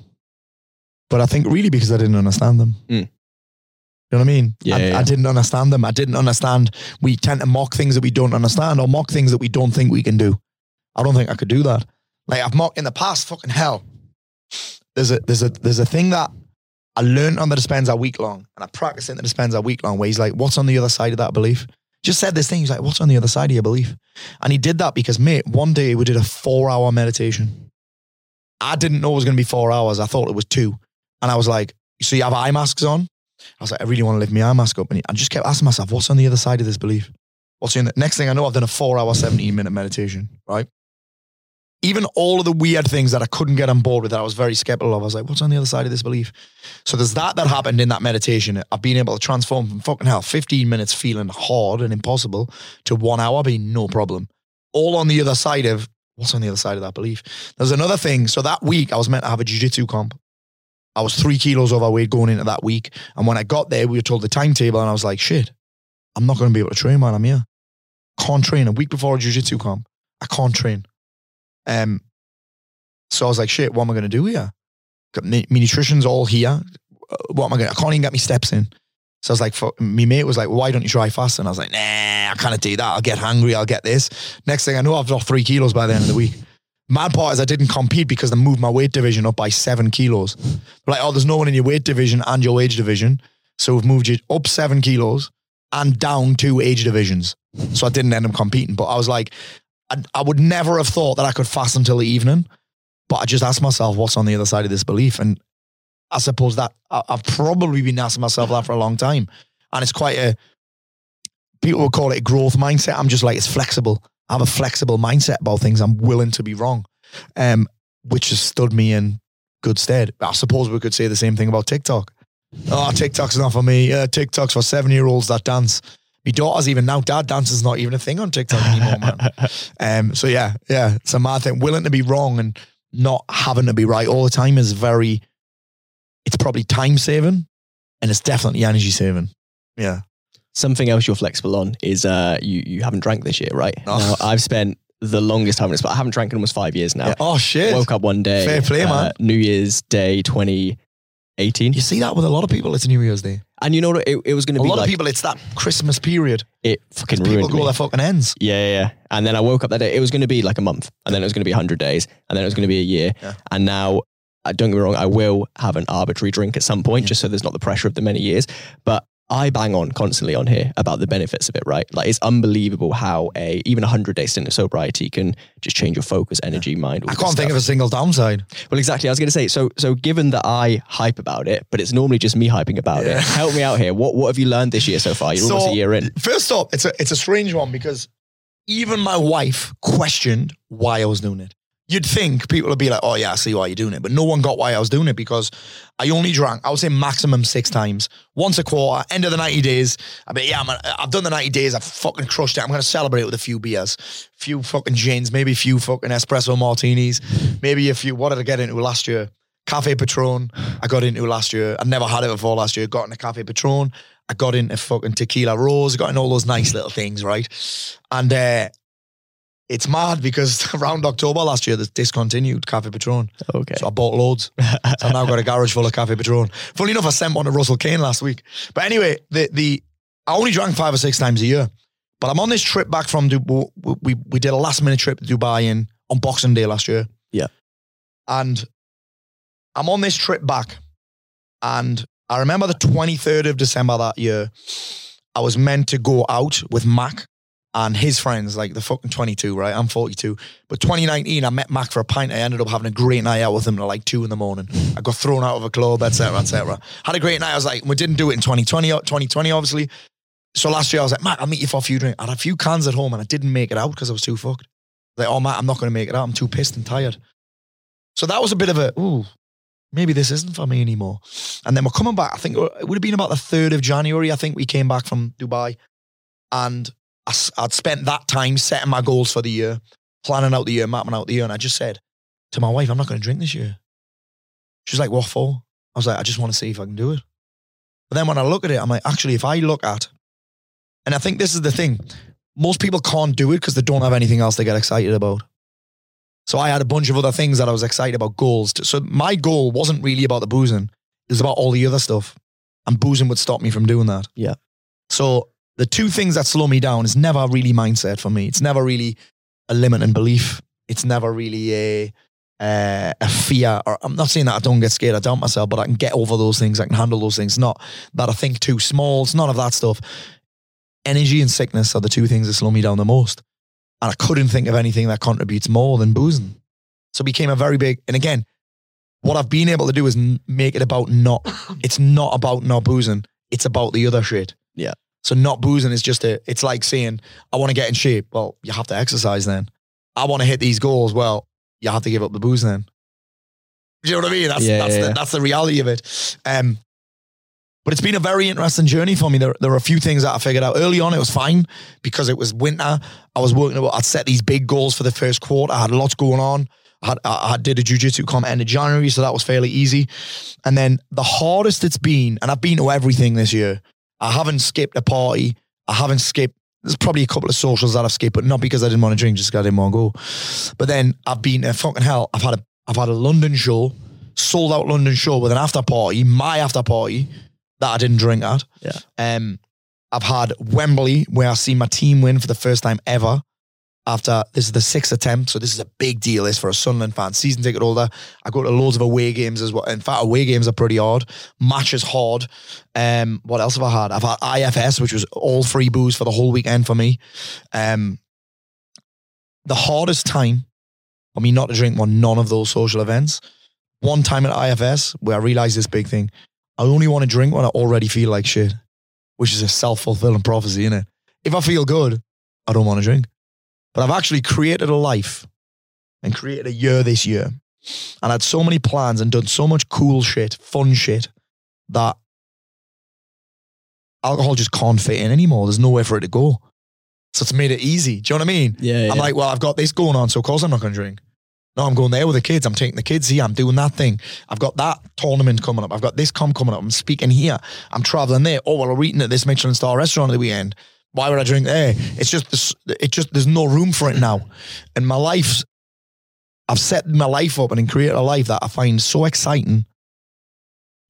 but I think really because I didn't understand them. Mm. You know what I mean? Yeah I, yeah I, didn't understand them. I didn't understand. We tend to mock things that we don't understand or mock things that we don't think we can do. I don't think I could do that. Like I've mocked in the past. Fucking hell. There's a there's a there's a thing that I learned on the Dispenza week long and I practiced in the Dispenza week long where he's like, what's on the other side of that belief? Just said this thing. He's like, what's on the other side of your belief? And he did that because, mate, one day we did a four hour meditation. I didn't know it was going to be four hours. I thought it was two. And I was like, so you have eye masks on? I was like, I really want to lift my eye mask up. And I just kept asking myself, what's on the other side of this belief? What's in the next thing I know, I've done a four hour, 17 minute meditation, right? Even all of the weird things that I couldn't get on board with that I was very skeptical of. I was like, what's on the other side of this belief? So there's that that happened in that meditation. I've been able to transform from fucking hell, 15 minutes feeling hard and impossible to one hour being no problem. All on the other side of what's on the other side of that belief. There's another thing. So that week I was meant to have a jiu-jitsu comp. I was three kilos overweight going into that week. And when I got there, we were told the timetable and I was like, shit, I'm not going to be able to train, man. I'm here. Can't train a week before a jiu-jitsu comp. I can't train. Um, so I was like, shit, what am I going to do here? My nutrition's all here. What am I going to, I can't even get my steps in. So I was like, for, my mate was like, why don't you try fasting? I was like, nah, I can't do that. I'll get hungry. I'll get this. Next thing I know, I've lost three kilos by the end of the week. Mad part is I didn't compete because I moved my weight division up by seven kilos. like, oh, there's no one in your weight division and your age division. So we've moved you up seven kilos and down two age divisions. So I didn't end up competing. But I was like, I, I would never have thought that I could fast until the evening. But I just ask myself, what's on the other side of this belief? And I suppose that I, I've probably been asking myself that for a long time. And it's quite a, people would call it a growth mindset. I'm just like, it's flexible. I have a flexible mindset about things. I'm willing to be wrong, um, which has stood me in good stead. I suppose we could say the same thing about TikTok. Oh, TikTok's not for me. Uh, TikTok's for seven year olds that dance. My daughter's even now, dad dancing's not even a thing on TikTok anymore, man. um, so yeah, yeah, it's a mad thing. Willing to be wrong and not having to be right all the time is very, it's probably time saving and it's definitely energy saving. Yeah. Something else you're flexible on is uh, you you haven't drank this year, right? Oh. Now, I've spent the longest time in this, but I haven't drank in almost five years now. yeah. Oh shit. Woke up one day, Fair play, uh, man. New Year's Day 2018, You see that with a lot of people, it's New Year's Day. and you know what? It, it was going to be a lot like of people, it's that Christmas period. it fucking People ruined go me. their fucking ends. Yeah, yeah, yeah. And then I woke up that day. It was going to be like a month, and then it was going to be 100 days, and then it was going to be a year. Yeah. And now, uh, don't get me wrong, I will have an arbitrary drink at some point, Yeah. just so there's not the pressure of the many years. But I bang on constantly on here about the benefits of it, right? Like it's unbelievable how a even a 100 day stint of sobriety can just change your focus, energy, mind. all I can't think of a single downside. Well, exactly. I was going to say. So, so given that I hype about it, but it's normally just me hyping about Yeah. it. Help me out here. What what have you learned this year so far? You're almost So- a year in. First off, it's a it's a strange one because even my wife questioned why I was doing it. You'd think people would be like, "Oh yeah, I see why you're doing it," but no one got why I was doing it because I only drank. I would say maximum six times, once a quarter. End of the ninety days. I mean, yeah, man, I've done the ninety days. I've fucking crushed it. I'm gonna celebrate with a few beers, few fucking gins, maybe a few fucking espresso martinis, maybe a few. What did I get into last year? Cafe Patron. I got into last year. I'd never had it before last year. Got into Cafe Patron. I got into fucking Tequila Rose. Got into all those nice little things, right? And uh, it's mad because around October last year, they discontinued Cafe Patron. Okay. So I bought loads. So I've now got a garage full of Cafe Patron. Funny enough, I sent one to Russell Kane last week. But anyway, the the I only drank five or six times a year. But I'm on this trip back from Dubai. We, we did a last minute trip to Dubai in on Boxing Day last year. Yeah. And I'm on this trip back. And I remember the 23rd of December that year, I was meant to go out with Mac and his friends, like the fucking 22, right? I'm 42. But 2019, I met Mac for a pint. I ended up having a great night out with him till like two in the morning. I got thrown out of a club, etc., etc. Had a great night. I was like, we didn't do it in 2020, 2020, uh, obviously. So last year I was like, Mac, I'll meet you for a few drinks. I had a few cans at home and I didn't make it out because I was too fucked. Like, oh, Matt, I'm not going to make it out. I'm too pissed and tired. So that was a bit of a, ooh, maybe this isn't for me anymore. And then we're coming back. I think it would have been about the 3rd of January. I think we came back from Dubai. And I, I'd spent that time setting my goals for the year, planning out the year, mapping out the year. And I just said to my wife, I'm not going to drink this year. She was like, what for? I was like, I just want to see if I can do it. But then when I look at it, I'm like, actually, if I look at, and I think this is the thing, most people can't do it because they don't have anything else to get excited about. So I had a bunch of other things that I was excited about, goals. to- So my goal wasn't really about the boozing, it was about all the other stuff. And boozing would stop me from doing that. Yeah. So the two things that slow me down is never really mindset for me. It's never really a limit in belief. It's never really a uh, a fear. Or I'm not saying that I don't get scared. I doubt myself, but I can get over those things. I can handle those things. Not that I think too small. It's none of that stuff. Energy and sickness are the two things that slow me down the most. And I couldn't think of anything that contributes more than boozing. So it became a very big. And again, what I've been able to do is make it about not. It's not about not boozing. It's about the other shit. Yeah. So not boozing is just a. It's like saying I want to get in shape. Well, you have to exercise then. I want to hit these goals. Well, you have to give up the booze then. Do you know what I mean? That's Yeah, that's yeah, the that's the reality of it. Um, but it's been a very interesting journey for me. There, there are a few things that I figured out early on. It was fine because it was winter. I was working. about- I'd set these big goals for the first quarter. I had lots going on. I, had, I I did a jujitsu comp end of January, so that was fairly easy. And then the hardest it's been, and I've been to everything this year. I haven't skipped a party. I haven't skipped. There's probably a couple of socials that I've skipped, but not because I didn't want to drink, just because I didn't want to go. But then I've been to fucking hell. I've had a I've had a London show, sold out London show with an after party, my after party that I didn't drink at. Yeah. Um, I've had Wembley where I see my team win for the first time ever. After this is the sixth attempt, so this is a big deal. This for a Sunderland fan, season ticket holder. I go to loads of away games as well. In fact, away games are pretty hard. Matches hard. Um, what else have I had? I've had IFS, which was all free booze for the whole weekend for me. Um, the hardest time for me not to drink on none of those social events. One time at IFS where I realized this big thing, I only want to drink when I already feel like shit, which is a self fulfilling prophecy, isn't it? If I feel good, I don't want to drink. But I've actually created a life and created a year this year. And had so many plans and done so much cool shit, fun shit, that alcohol just can't fit in anymore. There's nowhere for it to go. So it's made it easy. Do you know what I mean? Yeah, I'm like, well, I've got this going on, so of course I'm not going to drink. No, I'm going there with the kids. I'm taking the kids here. I'm doing that thing. I've got that tournament coming up. I've got this com coming up. I'm speaking here. I'm traveling there. Oh, well, we're eating at this Michelin star restaurant at the weekend. Why would I drink there? It's just it just there's no room for it now. And my life, I've set my life up and created a life that I find so exciting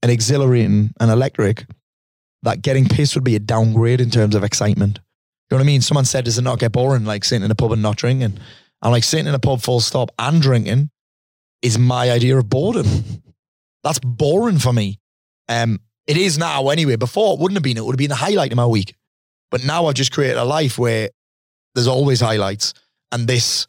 and exhilarating and electric that getting pissed would be a downgrade in terms of excitement. You know what I mean? Someone said, does it not get boring like sitting in a pub and not drinking? I'm like sitting in a pub full stop and drinking is my idea of boredom. That's boring for me. Um, it is now anyway. Before it wouldn't have been. It would have been the highlight of my week. But now I've just created a life where there's always highlights, and this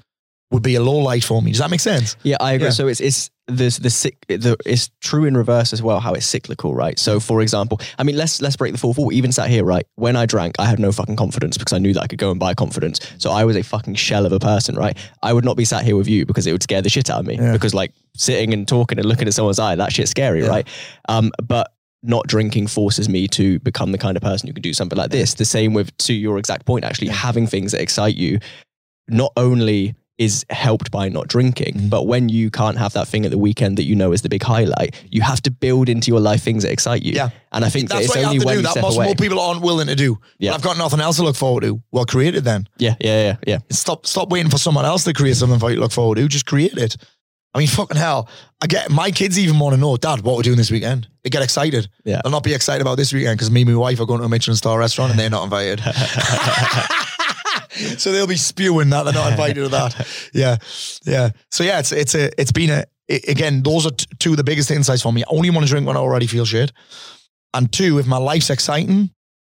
would be a low light for me. Does that make sense? Yeah, I agree. Yeah. So it's it's the, cyc- the it's true in reverse as well how it's cyclical, right? So for example, I mean let's let's break the fourth wall. Even sat here, right? When I drank, I had no fucking confidence because I knew that I could go and buy confidence. So I was a fucking shell of a person, right? I would not be sat here with you because it would scare the shit out of me. Yeah. Because like sitting and talking and looking at someone's eye, that shit's scary, Yeah. right? Um, but not drinking forces me to become the kind of person who can do something like this. The same with to your exact point, actually, having things that excite you, not only is helped by not drinking, Mm. but when you can't have that thing at the weekend that you know is the big highlight, you have to build into your life things that excite you. Yeah. And I think that That's it's what you have to when do. That most away. more people aren't willing to do. Yeah. Well, I've got nothing else to look forward to. Well, create it then. yeah, yeah, yeah, yeah. Stop stop waiting for someone else to create something for you to look forward to. Just create it. I mean, fucking hell. I get my kids even want to know, Dad, what we're doing this weekend. They get excited. Yeah. They'll not be excited about this weekend because me and my wife are going to a Michelin star restaurant and they're not invited. so they'll be spewing that they're not invited to that. Yeah. Yeah. So yeah, it's it's a it's been a i- again, those are t- two of the biggest insights for me. I only want to drink when I already feel shit. And two, if my life's exciting,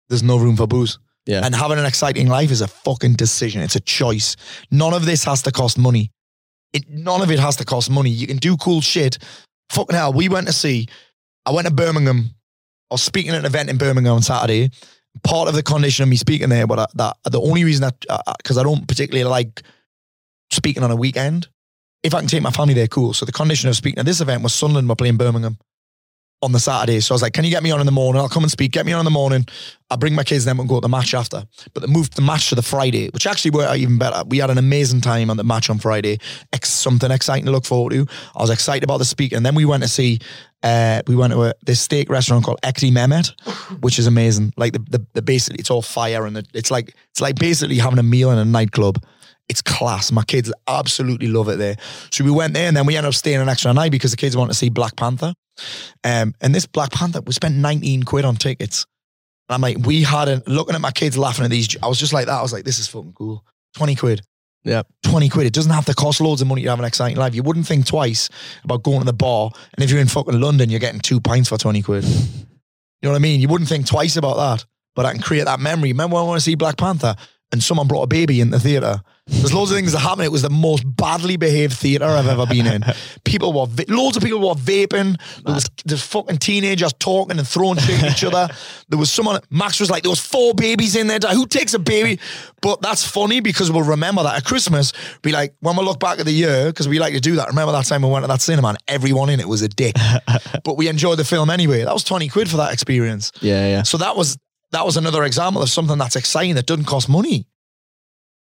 there's no room for booze. Yeah. And having an exciting life is a fucking decision. It's a choice. None of this has to cost money. It, none of it has to cost money. You can do cool shit. Fucking hell, we went to see, I went to Birmingham. I was speaking at an event in Birmingham on Saturday. Part of the condition of me speaking there, but I, that the only reason that, because I don't particularly like speaking on a weekend, if I can take my family there, cool. So the condition of speaking at this event was Sunderland were playing Birmingham on the Saturday. So I was like, can you get me on in the morning? I'll come and speak. Get me on in the morning. I'll bring my kids then and go to the match after. But they moved the match to the Friday, which actually worked out even better. We had an amazing time on the match on Friday. Ex- something exciting to look forward to. I was excited about the speaker. And then we went to see, uh, we went to a, this steak restaurant called Ekti Mehmet, which is amazing. Like the, the, the basically, it's all fire and the, it's like, it's like basically having a meal in a nightclub. It's class. My kids absolutely love it there. So we went there and then we ended up staying an extra night because the kids wanted to see Black Panther. Um, and this Black Panther, we spent 19 quid on tickets. And I'm like, we had a, looking at my kids laughing at these. I was just like that. I was like, this is fucking cool. 20 quid. Yeah. 20 quid. It doesn't have to cost loads of money to have an exciting life. You wouldn't think twice about going to the bar. And if you're in fucking London, you're getting two pints for 20 quid. You know what I mean? You wouldn't think twice about that. But I can create that memory. Remember when I want to see Black Panther and someone brought a baby in the theatre? There's loads of things that happened. It was the most badly behaved theatre I've ever been in. People were, va- loads of people were vaping. There was there's fucking teenagers talking and throwing shit at each other. There was someone, Max was like, there was four babies in there. Who takes a baby? But that's funny because we'll remember that at Christmas. Be like, when we look back at the year, because we like to do that. Remember that time we went to that cinema and everyone in it was a dick. but we enjoyed the film anyway. That was 20 quid for that experience. Yeah, yeah. So that was that was another example of something that's exciting that doesn't cost money.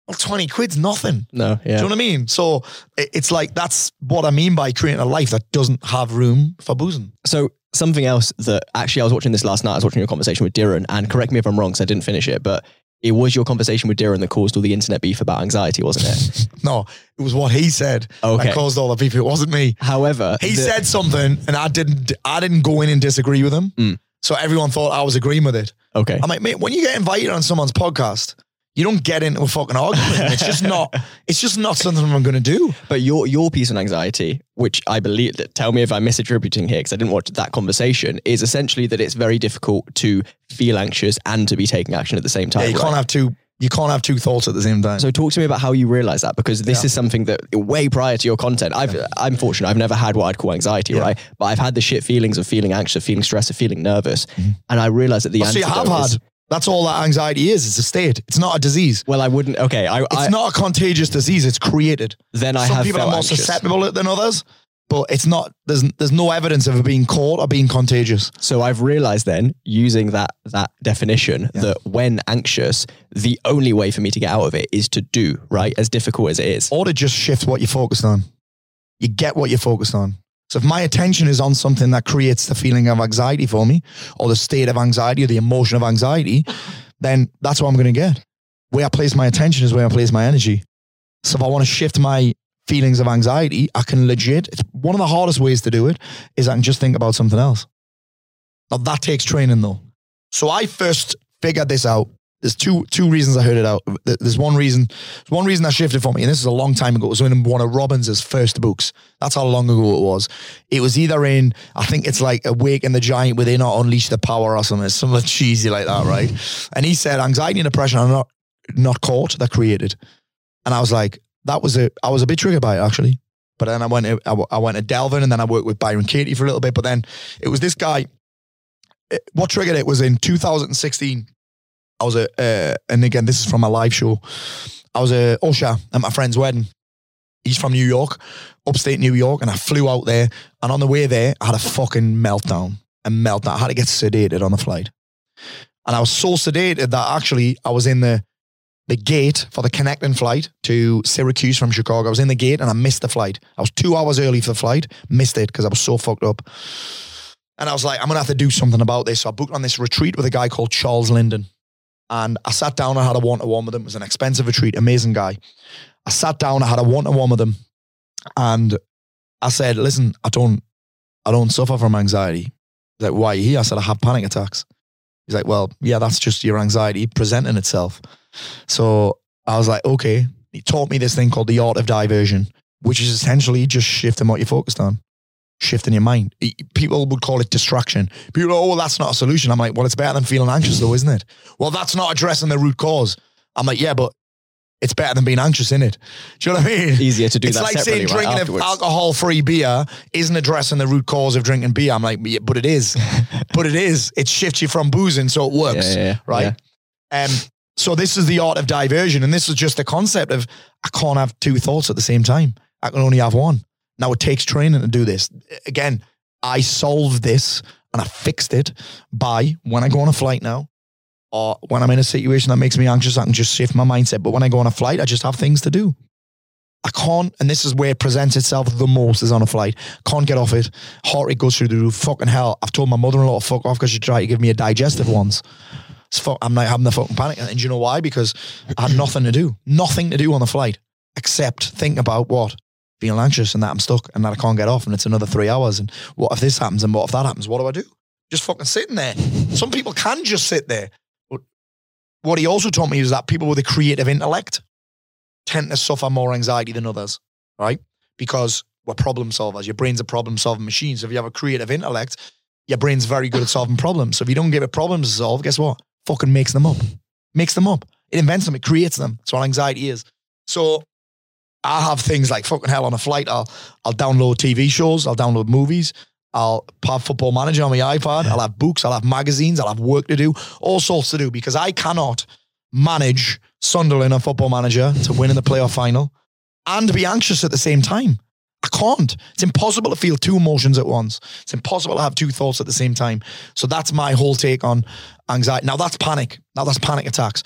Well, 20 quid's nothing. No, yeah. Do you know what I mean? So it's like that's what I mean by creating a life that doesn't have room for boozing. So something else that actually I was watching this last night. I was watching your conversation with Diran, and correct me if I'm wrong, because I didn't finish it, but it was your conversation with Diran that caused all the internet beef about anxiety, wasn't it? No, it was what he said Okay. that caused all the beef. It wasn't me. However, He the- said something and I didn't I didn't go in and disagree with him. Mm. So everyone thought I was agreeing with it. okay. I'm like, mate, when you get invited on someone's podcast, you don't get into a fucking argument. It's just not it's just not something I'm gonna do. But your your piece on anxiety, which I believe that tell me if I'm misattributing here because I didn't watch that conversation, is essentially that it's very difficult to feel anxious and to be taking action at the same time. Yeah, you right? can't have two You can't have two thoughts at the same time. So talk to me about how you realize that because this Yeah. is something that way prior to your content, I've I'm fortunate. I've never had what I'd call anxiety, Yeah. right? But I've had the shit feelings of feeling anxious, feeling stressed, of feeling nervous, and I realized that the Mm-hmm. so you have antidote is- had. That's all that anxiety is. It's a state. It's not a disease. well, I wouldn't. Okay, I, It's I not a contagious disease. It's created. then I have Some have people are more anxious. susceptible than others, but it's not. There's there's no evidence of it being caught or being contagious. So I've realized then, using that that definition, that when anxious, the only way for me to get out of it is to do right, as difficult as it is. Or to just shift what you're focused on. You get what you're focused on. So if my attention is on something that creates the feeling of anxiety for me, or the state of anxiety, or the emotion of anxiety, then that's what I'm going to get. Where I place my attention is where I place my energy. So if I want to shift my feelings of anxiety, I can legit. It's one of the hardest ways to do it is I can just think about something else. Now that takes training though. So I first figured this out. There's two two reasons I heard it out. There's one reason. There's one reason that shifted for me, and this is a long time ago. It was in one of Robbins' first books. That's how long ago it was. It was either in, I think it's like Awaken the Giant Within or Unleash the Power or something. Something cheesy like that, right? And he said anxiety and depression are not not caught, they're created. And I was like, that was a. I was a bit triggered by it actually. But then I went, to, I, I went to Delvin, and then I worked with Byron Katie for a little bit. But then it was this guy. it- what triggered it was in 2016. I was a, uh, and again, this is from my live show. I was a usher at my friend's wedding. He's from New York, upstate New York, and I flew out there. And on the way there, I had a fucking meltdown. A meltdown. I had to get sedated on the flight. And I was so sedated that actually I was in the the gate for the connecting flight to Syracuse from Chicago. I was in the gate and I missed the flight. I was two hours early for the flight, missed it because I was so fucked up. And I was like, I'm gonna have to do something about this. So I booked on this retreat with a guy called Charles Linden. And I sat down, I had a one-to-one with him. It was an expensive retreat, amazing guy. I sat down, I had a one-to-one with him, and I said, listen, I don't I don't suffer from anxiety. He's like, why are you here? I said, I have panic attacks. He's like, well, yeah, that's just your anxiety presenting itself. So I was like, okay. He taught me this thing called the art of diversion, which is essentially just shifting what you're focused on, shifting your mind. People would call it distraction. People, oh, well, that's not a solution. I'm like, well, it's better than feeling anxious, though, isn't it? Well, that's not addressing the root cause. I'm like, yeah, but it's better than being anxious, isn't it? Do you know what I mean? Easier to do it's like saying right drinking afterwards. an alcohol-free beer isn't addressing the root cause of drinking beer. I'm like, yeah, but it is. but it is. It shifts you from boozing, so it works, Yeah, yeah, yeah. right? Um, so this is the art of diversion, and this is just the concept of I can't have two thoughts at the same time. I can only have one. Now it takes training to do this. Again, I solved this and I fixed it by when I go on a flight now, or when I'm in a situation that makes me anxious, I can just shift my mindset. But when I go on a flight, I just have things to do. I can't, and this is where it presents itself the most is on a flight. Can't get off it. Heart rate goes through the roof. Fucking hell. I've told my mother-in-law to fuck off because she tried to give me a digestive once. Fuck, I'm not having the fucking panic. And you know why? Because I had nothing to do. Nothing to do on the flight except think about what? Feeling anxious and that I'm stuck and that I can't get off and it's another three hours. And what if this happens and what if that happens? What do I do? Just fucking sitting there. Some people can just sit there. But what he also taught me is that people with a creative intellect tend to suffer more anxiety than others, right? Because we're problem solvers. Your brain's a problem solving machine. So if you have a creative intellect, your brain's very good at solving problems. So if you don't give it problems to solve, guess what? Fucking makes them up. Makes them up. It invents them. It creates them. That's what anxiety is. So I have things like fucking hell on a flight. I'll I'll download TV shows. I'll download movies. I'll have Football Manager on my iPad. I'll have books. I'll have magazines. I'll have work to do. All sorts to do because I cannot manage Sunderland and Football Manager to win in the playoff final and be anxious at the same time. I can't. It's impossible to feel two emotions at once. It's impossible to have two thoughts at the same time. So that's my whole take on anxiety. Now that's panic. Now that's panic attacks.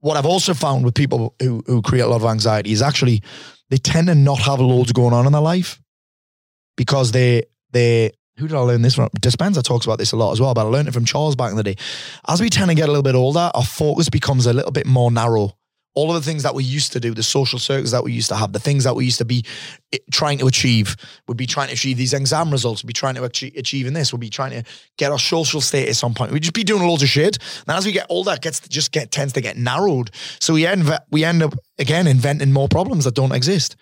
What I've also found with people who, who create a lot of anxiety is actually they tend to not have loads going on in their life because they they who did I learn this from? Dispenza talks about this a lot as well, but I learned it from Charles back in the day. As we tend to get a little bit older, our focus becomes a little bit more narrow. All of the things that we used to do, the social circles that we used to have, the things that we used to be eh, trying to achieve—we'd be trying to achieve these exam results, we'd be trying to achieve, achieving this, we'd be trying to get our social status on point. We'd just be doing loads of shit. And as we get older, it gets just get tends to get narrowed. So we end we end up again inventing more problems that don't exist.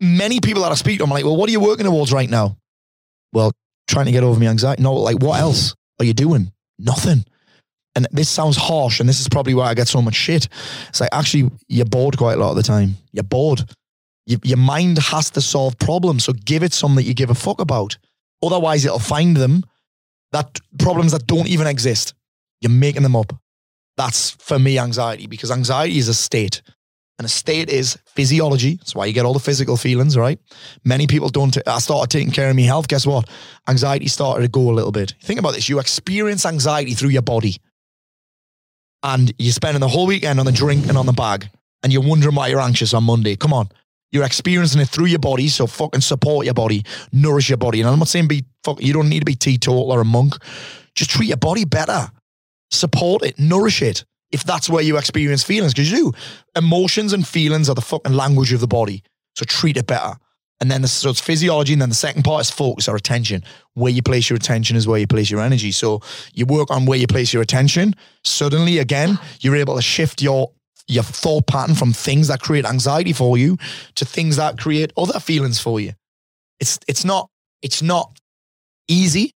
Many people that I speak to, I'm like, well, what are you working towards right now? Well, trying to get over my anxiety. No, like what else are you doing? Nothing. And this sounds harsh, and this is probably why I get so much shit. It's like actually you're bored quite a lot of the time. You're bored. You, your mind has to solve problems, so give it some that you give a fuck about. Otherwise, it'll find them that problems that don't even exist. You're making them up. That's for me anxiety because anxiety is a state. And a state is physiology. That's why you get all the physical feelings, right? Many people don't. T- I started taking care of my health. Guess what? Anxiety started to go a little bit. Think about this. You experience anxiety through your body. And you're spending the whole weekend on the drink and on the bag. And you're wondering why you're anxious on Monday. Come on. You're experiencing it through your body. So fucking support your body, nourish your body. And I'm not saying be, fuck, you don't need to be teetotal or a monk. Just treat your body better. Support it, nourish it if that's where you experience feelings, because you do. Emotions and feelings are the fucking language of the body. So treat it better. And then the, so it's physiology, and then the second part is focus or attention. Where you place your attention is where you place your energy. So you work on where you place your attention. Suddenly, again, you're able to shift your your thought pattern from things that create anxiety for you to things that create other feelings for you. It's it's not it's not easy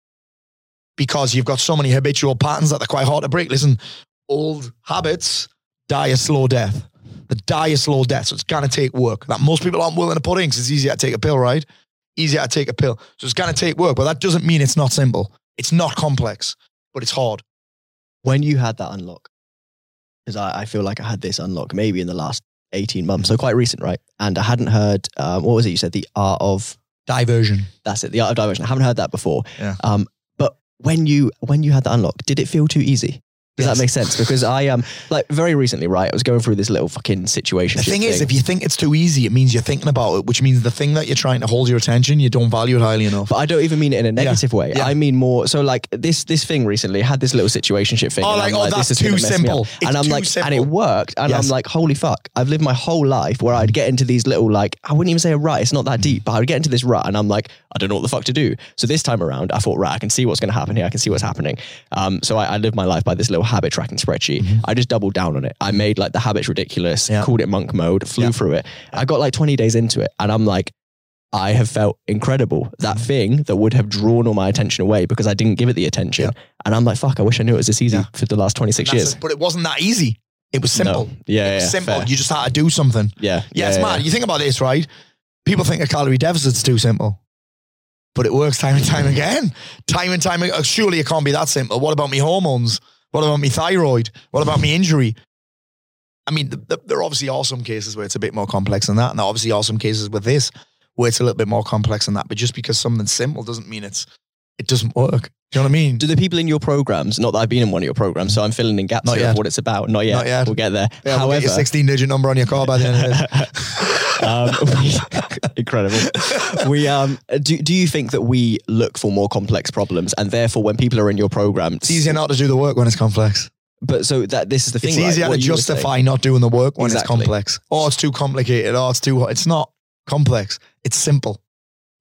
because you've got so many habitual patterns that they're quite hard to break. Listen, old habits die a slow death. The die a slow death. So it's going to take work that most people aren't willing to put in because it's easier to take a pill, right? Easier to take a pill. So it's going to take work, but that doesn't mean it's not simple. It's not complex, but it's hard. When you had that unlock, because I, I feel like I had this unlock maybe in the last 18 months, so quite recent, right? And I hadn't heard, um, what was it you said? The art of Diversion. that's it, the art of diversion. I haven't heard that before. Yeah. Um, but when you when you had that unlock, did it feel too easy? Does Yes. that make sense? Because I um like very recently, right? I was going through this little fucking situation. The thing is, if you think it's too easy, it means you're thinking about it, which means the thing that you're trying to hold your attention, you don't value it highly enough. but I don't even mean it in a negative way. Yeah. I mean more so like this this thing recently I had this little situationship thing. Oh, like, I'm oh, this that's is too simple. And I'm too like, and it worked. And Yes. I'm like, holy fuck! I've lived my whole life where I'd get into these little like I wouldn't even say a rut. It's not that deep, but I'd get into this rut, and I'm like, I don't know what the fuck to do. So this time around, I thought, right, I can see what's going to happen here. I can see what's happening. Um, so I, I lived my life by this little habit tracking spreadsheet. I just doubled down on it. I made like the habits ridiculous, Mm-hmm. Yeah. called it monk mode, flew Yeah. through it. I got like 20 days into it, and I'm like. I have felt incredible. That Mm-hmm. thing that would have drawn all my attention away because I didn't give it the attention. Yeah. And I'm like, fuck, I wish I knew it was this easy for the last 26 years. it. But it wasn't that easy. It was simple. No. Yeah, It was simple. fair. You just had to do something. Yeah. Yeah, it's mad. You think about this, right? People think a calorie deficit's too simple. But it works time and time again. Time and time again. Surely it can't be that simple. What about me hormones? What about me thyroid? What about me injury? I mean, th- th- there obviously are some cases where it's a bit more complex than that. And there obviously are some cases with this where it's a little bit more complex than that. But just because something's simple doesn't mean it's it doesn't work. Do you know what I mean? Do the people in your programs, not that I've been in one of your programs, so I'm filling in gaps Not here yet. of what it's about. Not yet. Not yet. We'll get there. Yeah, we'll get your 16 digit number on your car by the end of this. um, we, incredible. We um, do. Do you think that we look for more complex problems, and therefore, when people are in your program, It's easier not to do the work when it's complex. But so that this is the thing. It's easier to you were saying. justify not doing the work when Exactly. it's complex. Oh, it's too complicated. Oh, it's too. It's not complex. It's simple.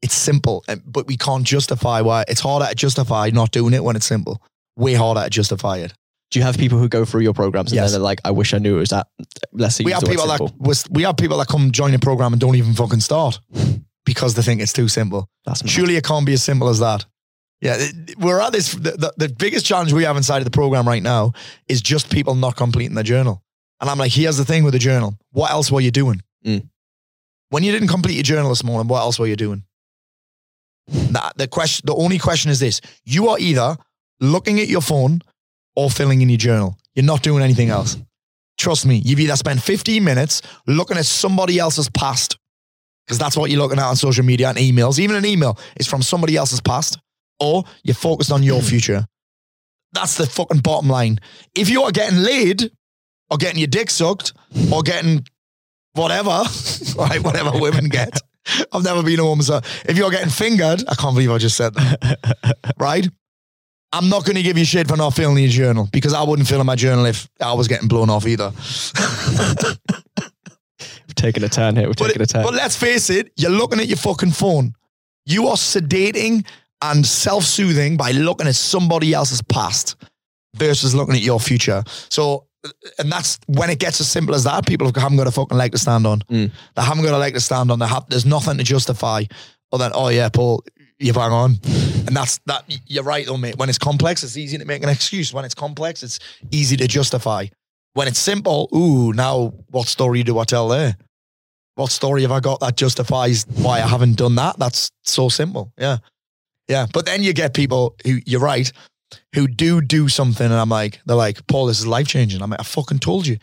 It's simple, but we can't justify why. It's harder to justify not doing it when it's simple. Way harder to justify it. Do you have people who go through your programs and Yes. then they're like, "I wish I knew it was that." Let's. We have people that we have people that come join a program and don't even fucking start because they think it's too simple. That's mad. Surely it can't be as simple as that. Yeah, we're at this. The, the, the biggest challenge we have inside of the program right now is just people not completing their journal. And I'm like, here's the thing with the journal. What else were you doing? Mm. When you didn't complete your journal this morning, what else were you doing? That the question. The only question is this: you are either looking at your phone or filling in your journal. You're not doing anything else. Trust me. You've either spent 15 minutes looking at somebody else's past because that's what you're looking at on social media and emails. Even an email is from somebody else's past, or you're focused on your hmm. future. That's the fucking bottom line. If you are getting laid, or getting your dick sucked, or getting whatever, right, whatever women get. I've never been a woman, so if you're getting fingered, I can't believe I just said that, right? I'm not going to give you shit for not filling your journal because I wouldn't fill in my journal if I was getting blown off either. We're taking a turn here. We're But, taking a turn. but let's face it, you're looking at your fucking phone. You are sedating and self soothing by looking at somebody else's past versus looking at your future. So, and that's when it gets as simple as that. People haven't got a fucking leg to stand on. Mm. They haven't got a leg to stand on. They have, there's nothing to justify other than, oh, yeah, Paul, You bang on, and that's that. You're right, though, mate. When it's complex, it's easy to make an excuse. When it's complex, it's easy to justify. When it's simple, ooh, now what story do I tell there? What story have I got that justifies why I haven't done that? That's so simple. Yeah, yeah. But then you get people who you're right, who do do something, and I'm like, they're like, Paul, this is life changing. I'm like, I fucking told you.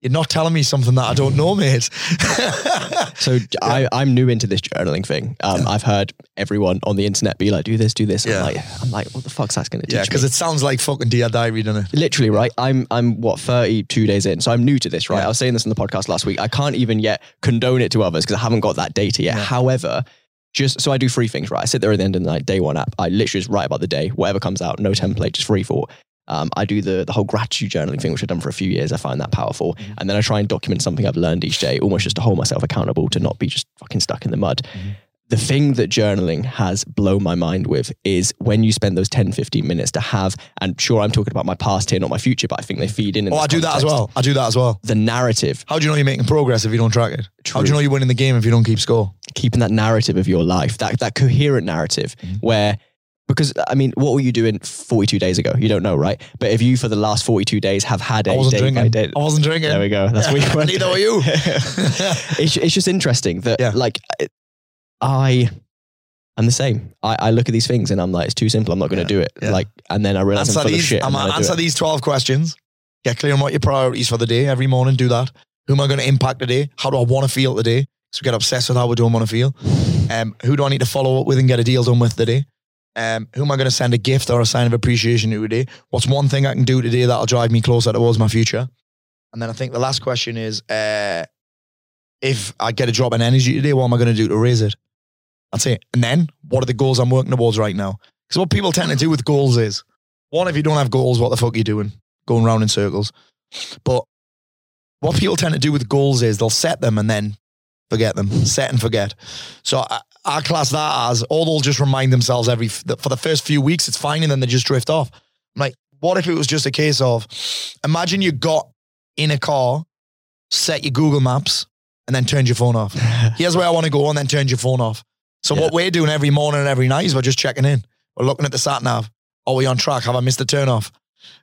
You're not telling me something that I don't know, mate. So I, I'm new into this journaling thing. Um, I've heard everyone on the internet be like, "Do this, do this." I'm Yeah. like, I'm like, what the fuck's that's going to teach yeah, because it sounds like fucking Dear Diary, doesn't it? literally right i'm i'm what 32 days in so i'm new to this right Yeah. i was saying this in the podcast last week i can't even yet condone it to others because i haven't got that data yet Yeah. however just so i do three things right i sit there at the end of the night day one app i literally just write about the day whatever comes out no template just free for. um, I do the the whole gratitude journaling thing, which I've done for a few years. I find that powerful, Mm-hmm. and then I try and document something I've learned each day, almost just to hold myself accountable to not be just fucking stuck in the mud. Mm-hmm. The thing that journaling has blown my mind with is when you spend those 10, 15 minutes to have, and sure, I'm talking about my past here, not my future, but I think they feed in. in Oh, I do that as well. I do that as well. The narrative, How do you know you're making progress if you don't track it? How do you know you're winning the game if you don't keep score? keeping that narrative of your life, that, that coherent narrative Mm-hmm. where, because I mean, what were you doing 42 days ago? You don't know, right? But if you, for the last 42 days, have had a I wasn't day by drinking. day, I wasn't drinking. there we go. That's what you went. Neither were you. it's, it's just interesting that Yeah. like I I'm the same. I, I look at these things and I'm like, it's too simple. I'm not going to Yeah, do it. yeah. Like, and then I realize I'm answer full of shit. I'm and then I do answer these 12 questions. Get clear on what your priorities for the day every morning. Do that. Who am I going to impact today? How do I want to feel today? So we get obsessed with how we don't want to feel. Um, who do I need to follow up with and get a deal done with today? Um, who am I going to send a gift or a sign of appreciation to today? What's one thing I can do today that'll drive me closer towards my future? And then I think the last question is, uh, if I get a drop in energy today, what am I going to do to raise it? That's it. And then what are the goals I'm working towards right now? Because what people tend to do with goals is, one, if you don't have goals, what the fuck are you doing? Going round in circles. But what people tend to do with goals is they'll set them and then forget them, set and forget. So I, I class that as all they'll just remind themselves every for the first few weeks. It's fine, and then they just drift off. I'm like, what if it was just a case of, imagine you got in a car, set your Google Maps, and then turned your phone off. Here's where I want to go, and then turned your phone off. So Yeah. what we're doing every morning and every night is we're just checking in. We're looking at the sat nav. Are we on track? Have I missed the turn off?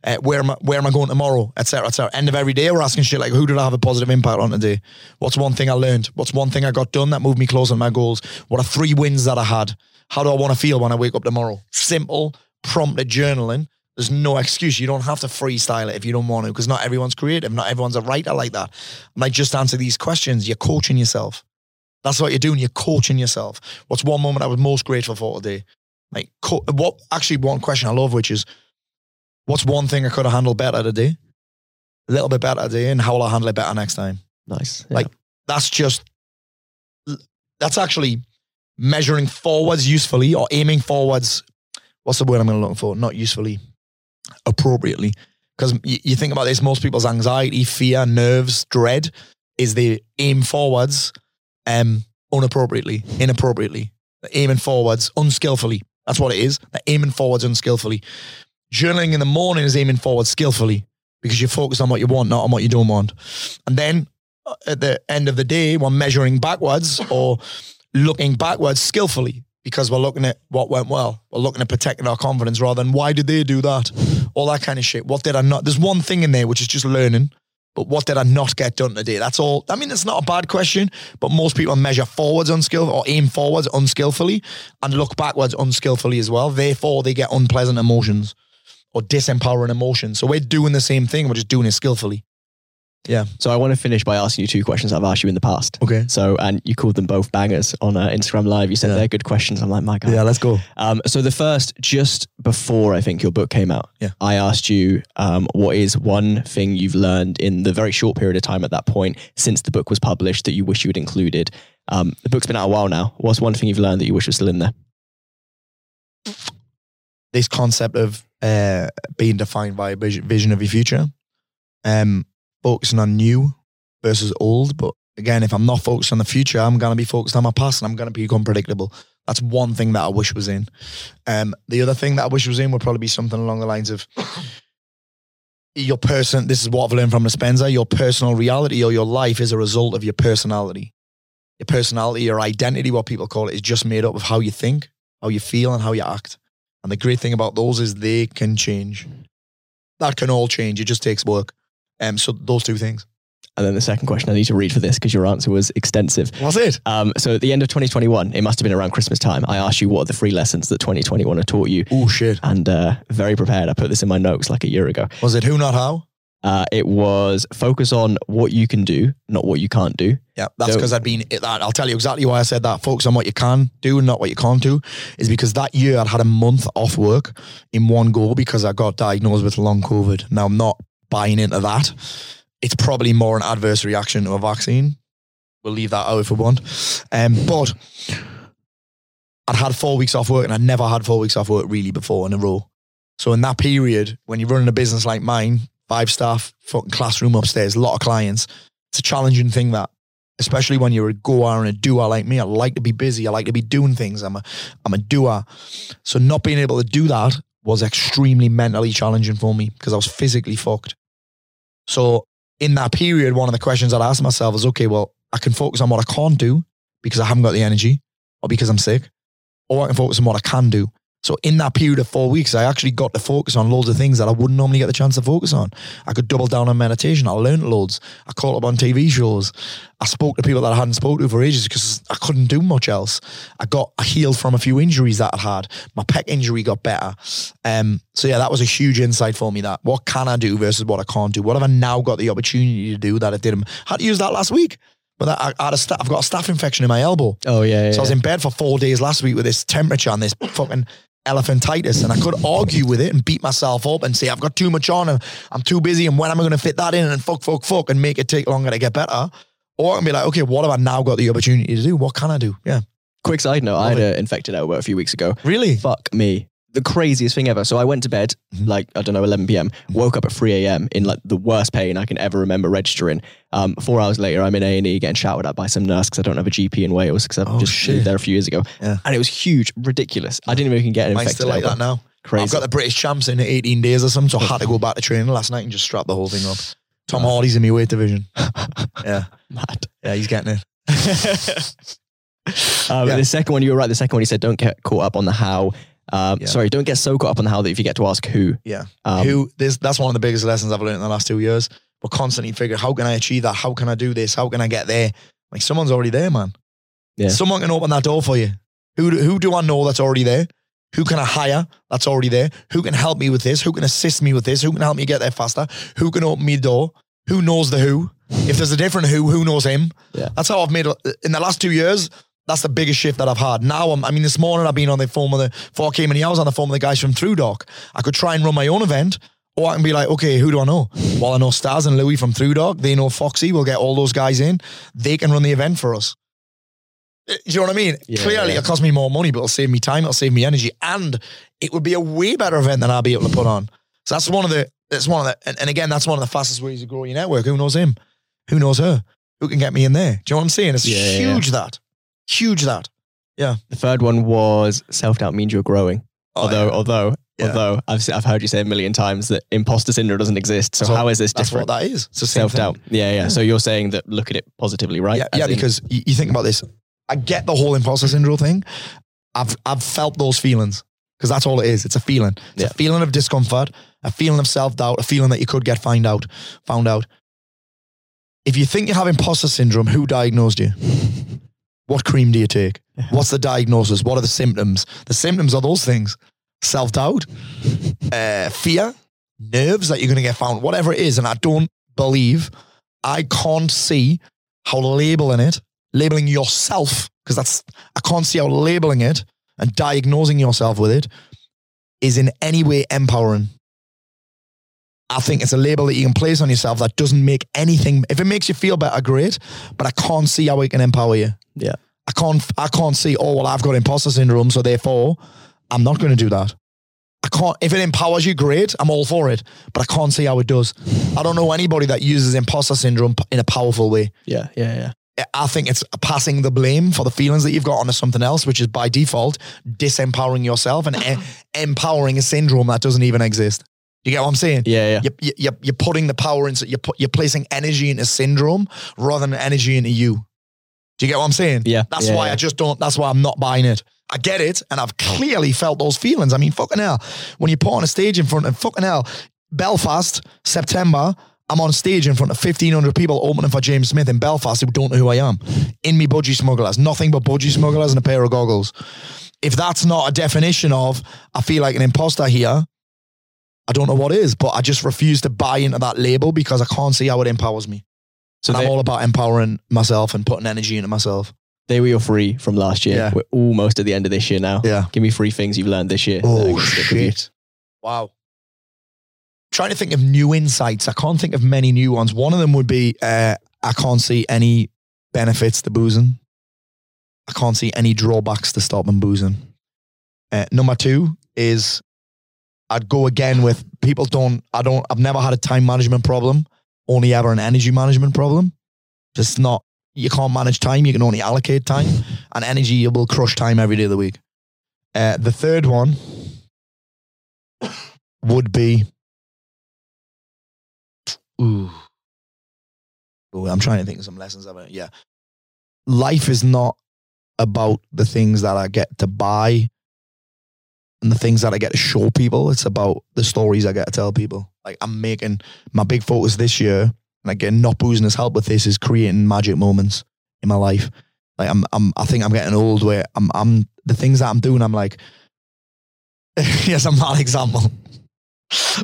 Uh, where am I, where am I going tomorrow? Etc. Etc. End of every day, we're asking shit like, who did I have a positive impact on today? What's one thing I learned? What's one thing I got done that moved me closer to my goals? What are three wins that I had? How do I want to feel when I wake up tomorrow? Simple, prompted journaling. There's no excuse. You don't have to freestyle it if you don't want to, because not everyone's creative. Not everyone's a writer like that. Like, just answer these questions. You're coaching yourself. That's what you're doing. You're coaching yourself. What's one moment I was most grateful for today? Like, co- what? Actually, one question I love, which is, what's one thing I could have handled better today? A little bit better today, and how will I handle it better next time? nice. Yeah. Like, that's just, that's actually measuring forwards usefully or aiming forwards. What's the word I'm going to look for? Not usefully, appropriately. Because you, you think about this, most people's anxiety, fear, nerves, dread is they aim forwards um, unappropriately, inappropriately. Aiming forwards unskillfully. That's what it is. They're aiming forwards unskillfully. Journaling in the morning is aiming forward skillfully because you're focused on what you want, not on what you don't want. And then uh, at the end of the day, we're measuring backwards or looking backwards skillfully because we're looking at what went well. We're looking at protecting our confidence rather than why did they do that? All that kind of shit. What did I not? There's one thing in there which is just learning. But what did I not get done today? That's all. I mean, it's not a bad question, but most people measure forwards unskillfully or aim forwards unskillfully and look backwards unskillfully as well. Therefore, they Yeah. so I want to finish by asking you two questions I've asked you in the past. Okay. So, and you called them both bangers on uh, Instagram Live. You said Yeah. they're good questions. I'm like, my God. Yeah, let's go. Um, so the first, just before I think your book came out, Yeah. I asked you um, what is one thing you've learned in the very short period of time at that point since the book was published that you wish you had included. Um, the book's been out a while now. What's one thing you've learned that you wish was still in there? this concept of uh, being defined by a vision vision of your future, um, focusing on new versus old. But again, if I'm not focused on the future, I'm going to be focused on my past and I'm going to be unpredictable. That's one thing that I wish was in. Um, the other thing that I wish was in would probably be something along the lines of your person. This is what I've learned from Dispenza. Your personal reality or your life is a result of your personality. Your personality, your identity, what people call it, is just made up of how you think how you feel, and how you act. And the great thing about those is they can change. That can all change. It just takes work. Um, so those two things. And then the second question, I need to read for this because your answer was extensive. Was it? Um, so at the end of 2021, it must have been around Christmas time. I asked you what are the three lessons that 2021 have taught you, Oh shit. and uh, very prepared. I put this in my notes like a year ago. Was it who not how? Uh, it was focus on what you can do, not what you can't do. Yeah, that's So- because I'd been. That I'll tell you exactly why I said that. Focus on what you can do and not what you can't do. Is because that year I'd had a month off work in one go because I got diagnosed with long COVID. Now I'm not buying into that. It's probably more an adverse reaction to a vaccine. We'll leave that out if we want. Um, but I'd had four weeks off work and I'd never had four weeks off work really before in a row. So in that period, when you're running a business like mine, five staff, fucking classroom upstairs, a lot of clients, it's a challenging thing that especially when you're a goer and a doer like me. I like to be busy. I like to be doing things. I'm a I'm a doer. So not being able to do that was extremely mentally challenging for me because I was physically fucked. So in that period, one of the questions I'd ask myself is, okay, well, I can focus on what I can't do because I haven't got the energy or because I'm sick, or I can focus on what I can do. So in that period of four weeks, I actually got to focus on loads of things that I wouldn't normally get the chance to focus on. I could double down on meditation. I learned loads. I caught up on TV shows. I spoke to people that I hadn't spoken to for ages because I couldn't do much else. I got I healed from a few injuries that I'd had. My pec injury got better. Um, so yeah, that was a huge insight for me. That what can I do versus what I can't do. What have I now got the opportunity to do that I didn't? I had to use that last week. But I, I had a sta- I've got a staph infection in my elbow. Oh yeah, yeah. So I was in bed for four days last week with this temperature and this fucking elephantitis, and I could argue with it and beat myself up and say I've got too much on and I'm too busy, and when am I going to fit that in and fuck, fuck, fuck, and make it take longer to get better? Or I can be like, okay, what have I now got the opportunity to do? What can I do? Yeah, Quick side note: I had Love an infected elbow a few weeks ago. really. Fuck me. The craziest thing ever. So I went to bed Mhm. like I don't know 11 p.m. Woke up at 3 a.m. in like the worst pain I can ever remember registering. Um, four hours later, I'm in A and E getting shouted at by some nurse because I don't have a GP in Wales because I've Oh, just shit. lived there a few years ago. Yeah. And it was huge, ridiculous. I didn't even get an infected still like that now. Crazy. I've got the British champs in 18 days or something, so I had to go back to training last night and just strap the whole thing up. Tom. Hardy's in my weight division. Yeah, Mad. yeah, he's getting it. um, Yeah. The second one, you were right. The second one, he said, don't get caught up on the how. Um, Yeah. Sorry, don't get so caught up on how that if you forget to ask who. Yeah. Um, Who this that's one of the biggest lessons I've learned in the last two years. We're constantly figuring, how can I achieve that? How can I do this? How can I get there? Like someone's already there, man. Yeah. Someone can open that door for you. Who do, who do I know that's already there? Who can I hire that's already there? Who can help me with this? Who can assist me with this? Who can help me get there faster? Who can open me the door? Who knows the who? If there's a different who, who knows him? Yeah. That's how I've made in the last two years. That's the biggest shift that I've had. Now, I'm, I mean, this morning I've been on the phone with the, before I came in here, I was on the phone with the guys from Through Dock. I could try and run my own event, or I can be like, okay, who do I know? Well, I know Stars and Louis from Through Dock. They know Foxy. We'll get all those guys in. They can run the event for us. Uh, Do you know what I mean? Yeah, Clearly, yeah. it'll cost me more money, but it'll save me time. It'll save me energy, and it would be a way better event than I'll be able to put on. So that's one of the. That's one of the. And, and again, that's one of the fastest ways to grow your network. Who knows him? Who knows her? Who can get me in there? Do you know what I'm saying? It's yeah. huge. That huge. That. Yeah. The third one was self doubt means you're growing. Oh, although, yeah. although, Yeah. although I've I've heard you say a million times that imposter syndrome doesn't exist. So That's how is this that's different? what that is. It's self doubt. Yeah, yeah, Yeah. So you're saying that look at it positively, right? Yeah, As yeah in- because you, you think about this. I get the whole imposter syndrome thing. I've I've felt those feelings because that's all it is. It's a feeling. It's Yeah. a feeling of discomfort, a feeling of self doubt, a feeling that you could get find out, found out. If you think you have imposter syndrome, who diagnosed you? What cream do you take? What's the diagnosis? What are the symptoms? The symptoms are those things: self doubt, uh, fear, nerves that you're going to get found, whatever it is. And I don't believe, I can't see how labeling it, labeling yourself, because that's, I can't see how labeling it and diagnosing yourself with it is in any way empowering. I think it's a label that you can place on yourself that doesn't make anything. If it makes you feel better, great. But I can't see how it can empower you. Yeah. I can't. I can't see. Oh well, I've got imposter syndrome, so therefore, I'm not going to do that. I can't. If it empowers you, great. I'm all for it. But I can't see how it does. I don't know anybody that uses imposter syndrome in a powerful way. yeah, yeah, yeah. I think it's passing the blame for the feelings that you've got onto something else, which is by default disempowering yourself and e- empowering a syndrome that doesn't even exist. You get what I'm saying? Yeah, yeah. You're, you're, you're putting the power into you're, put, you're placing energy into syndrome rather than energy into you. Do you get what I'm saying? Yeah, That's yeah, why yeah. I just don't. That's why I'm not buying it. I get it, and I've clearly felt those feelings. I mean, fucking hell, when you put on a stage in front of fucking hell, Belfast, September, I'm on stage in front of 1,500 people opening for James Smith in Belfast who don't know who I am. In me budgie smugglers, nothing but budgie smugglers and a pair of goggles. If that's not a definition of, I feel like an imposter here, I don't know what is, but I just refuse to buy into that label because I can't see how it empowers me. So and I'm all about empowering myself and putting energy into myself. they were your free from last year. Yeah. We're almost at the end of this year now. Yeah. Give me three things you've learned this year. Oh, gonna stick with shit. Wow. Trying to think of new insights. I can't think of many new ones. One of them would be uh, I can't see any benefits to boozing. I can't see any drawbacks to stopping boozing. Uh, number two is I'd go again with people don't, I don't, I've never had a time management problem, only ever an energy management problem. Just not, you can't manage time, you can only allocate time, and energy, will crush time every day of the week. Uh, the third one would be. Ooh. Ooh, I'm trying to think of some lessons of it. Yeah. Life is not about the things that I get to buy and the things that I get to show people. It's about the stories I get to tell people. Like I'm making my big focus this year, and again, not boozing has help with this, is creating magic moments in my life. Like I'm, I'm, I think I'm getting old where I'm, I'm the things that I'm doing. I'm like, yes, I'm that example.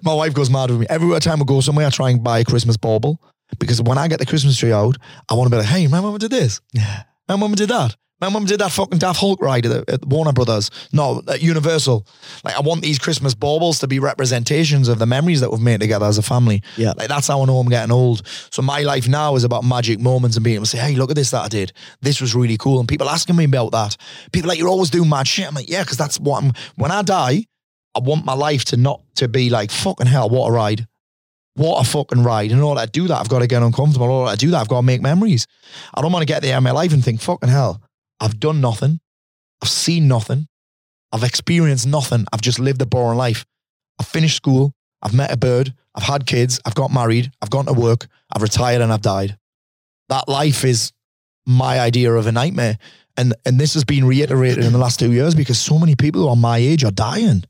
My wife goes mad with me. Every time I go somewhere, I try and buy a Christmas bauble because when I get the Christmas tree out, I want to be like, hey, my mum did this. Yeah, my mum did that. My mum did that fucking Daft Hulk ride at, at Warner Brothers. No, at Universal. Like, I want these Christmas baubles to be representations of the memories that we've made together as a family. Yeah. Like, that's how I know I'm getting old. So, my life now is about magic moments and being able to say, hey, look at this that I did. This was really cool. And people asking me about that. People like, you're always doing mad shit. I'm like, yeah, because that's what I'm. When I die, I want my life to not to be like, fucking hell, what a ride. What a fucking ride. And all I do that, I've got to get uncomfortable. All I do that, I've got to make memories. I don't want to get there in my life and think, fucking hell, I've done nothing. I've seen nothing. I've experienced nothing. I've just lived a boring life. I've finished school. I've met a bird. I've had kids. I've got married. I've gone to work. I've retired and I've died. That life is my idea of a nightmare. And, and this has been reiterated in the last two years because so many people who are my age are dying.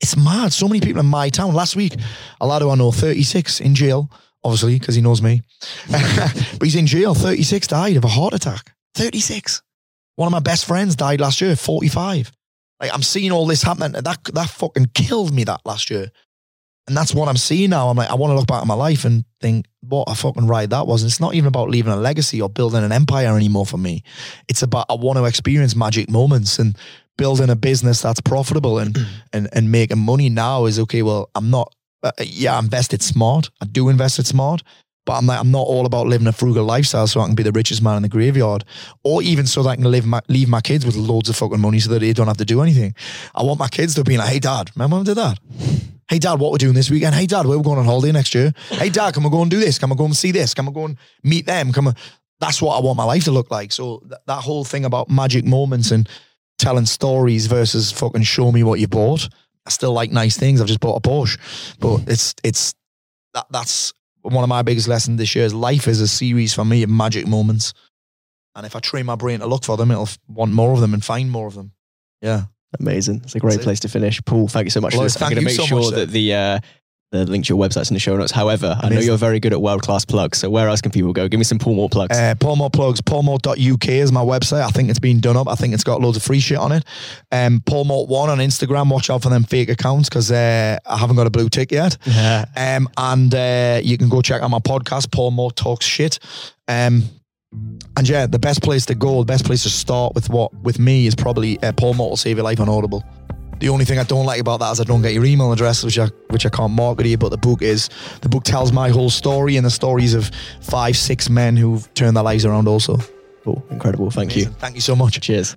It's mad. So many people in my town. Last week, a lad who I know, 36, in jail, obviously, because he knows me. but he's in jail. 36 died of a heart attack. 36. One of my best friends died last year, 45. Like I'm seeing all this happening. That that fucking killed me that last year. And that's what I'm seeing now. I'm like, I want to look back at my life and think, what a fucking ride that was. And it's not even about leaving a legacy or building an empire anymore for me. It's about I want to experience magic moments and building a business that's profitable and and and making money now is okay. Well, I'm not. Uh, yeah, I invested smart. I do invest it smart, but I'm like, I'm not all about living a frugal lifestyle so I can be the richest man in the graveyard, or even so that I can live my, leave my kids with loads of fucking money so that they don't have to do anything. I want my kids to be like, hey dad, my mum did that. Hey dad, what we're doing this weekend? Hey dad, where we're going on holiday next year? Hey dad, can we go and do this? Can we go and see this? Can we go and meet them? Can we? That's what I want my life to look like. So th- that whole thing about magic moments and telling stories versus fucking show me what you bought. I still like nice things. I've just bought a Porsche, but it's it's that that's one of my biggest lessons this year. Is life is a series for me of magic moments, and if I train my brain to look for them, it'll want more of them and find more of them. Yeah, Amazing. It's a great That's it. place to finish. Paul, thank you so much for this. I'm going to make so sure sir. that the uh, the link to your website's in the show notes. However, I know you're very good at world class plugs. So where else can people go? Give me some Paul Moore plugs. uh, Paulmore plugs. Paulmore.uk is my website. I think it's been done up. I think it's got loads of free shit on it. Um, Paulmore one on Instagram. Watch out for them fake accounts because uh, I haven't got a blue tick yet. Yeah. Um, and uh, you can go check out my podcast, Paul Moore Talks Shit. Um, and yeah, the best place to go, the best place to start with what with me is probably uh, Paul Moore will save your life on Audible. The only thing I don't like about that is I don't get your email address, which I which I can't market here. But the book is the book tells my whole story and the stories of five, six men who've turned their lives around. Also, oh, Incredible. Thank you. Thank you so much. Cheers.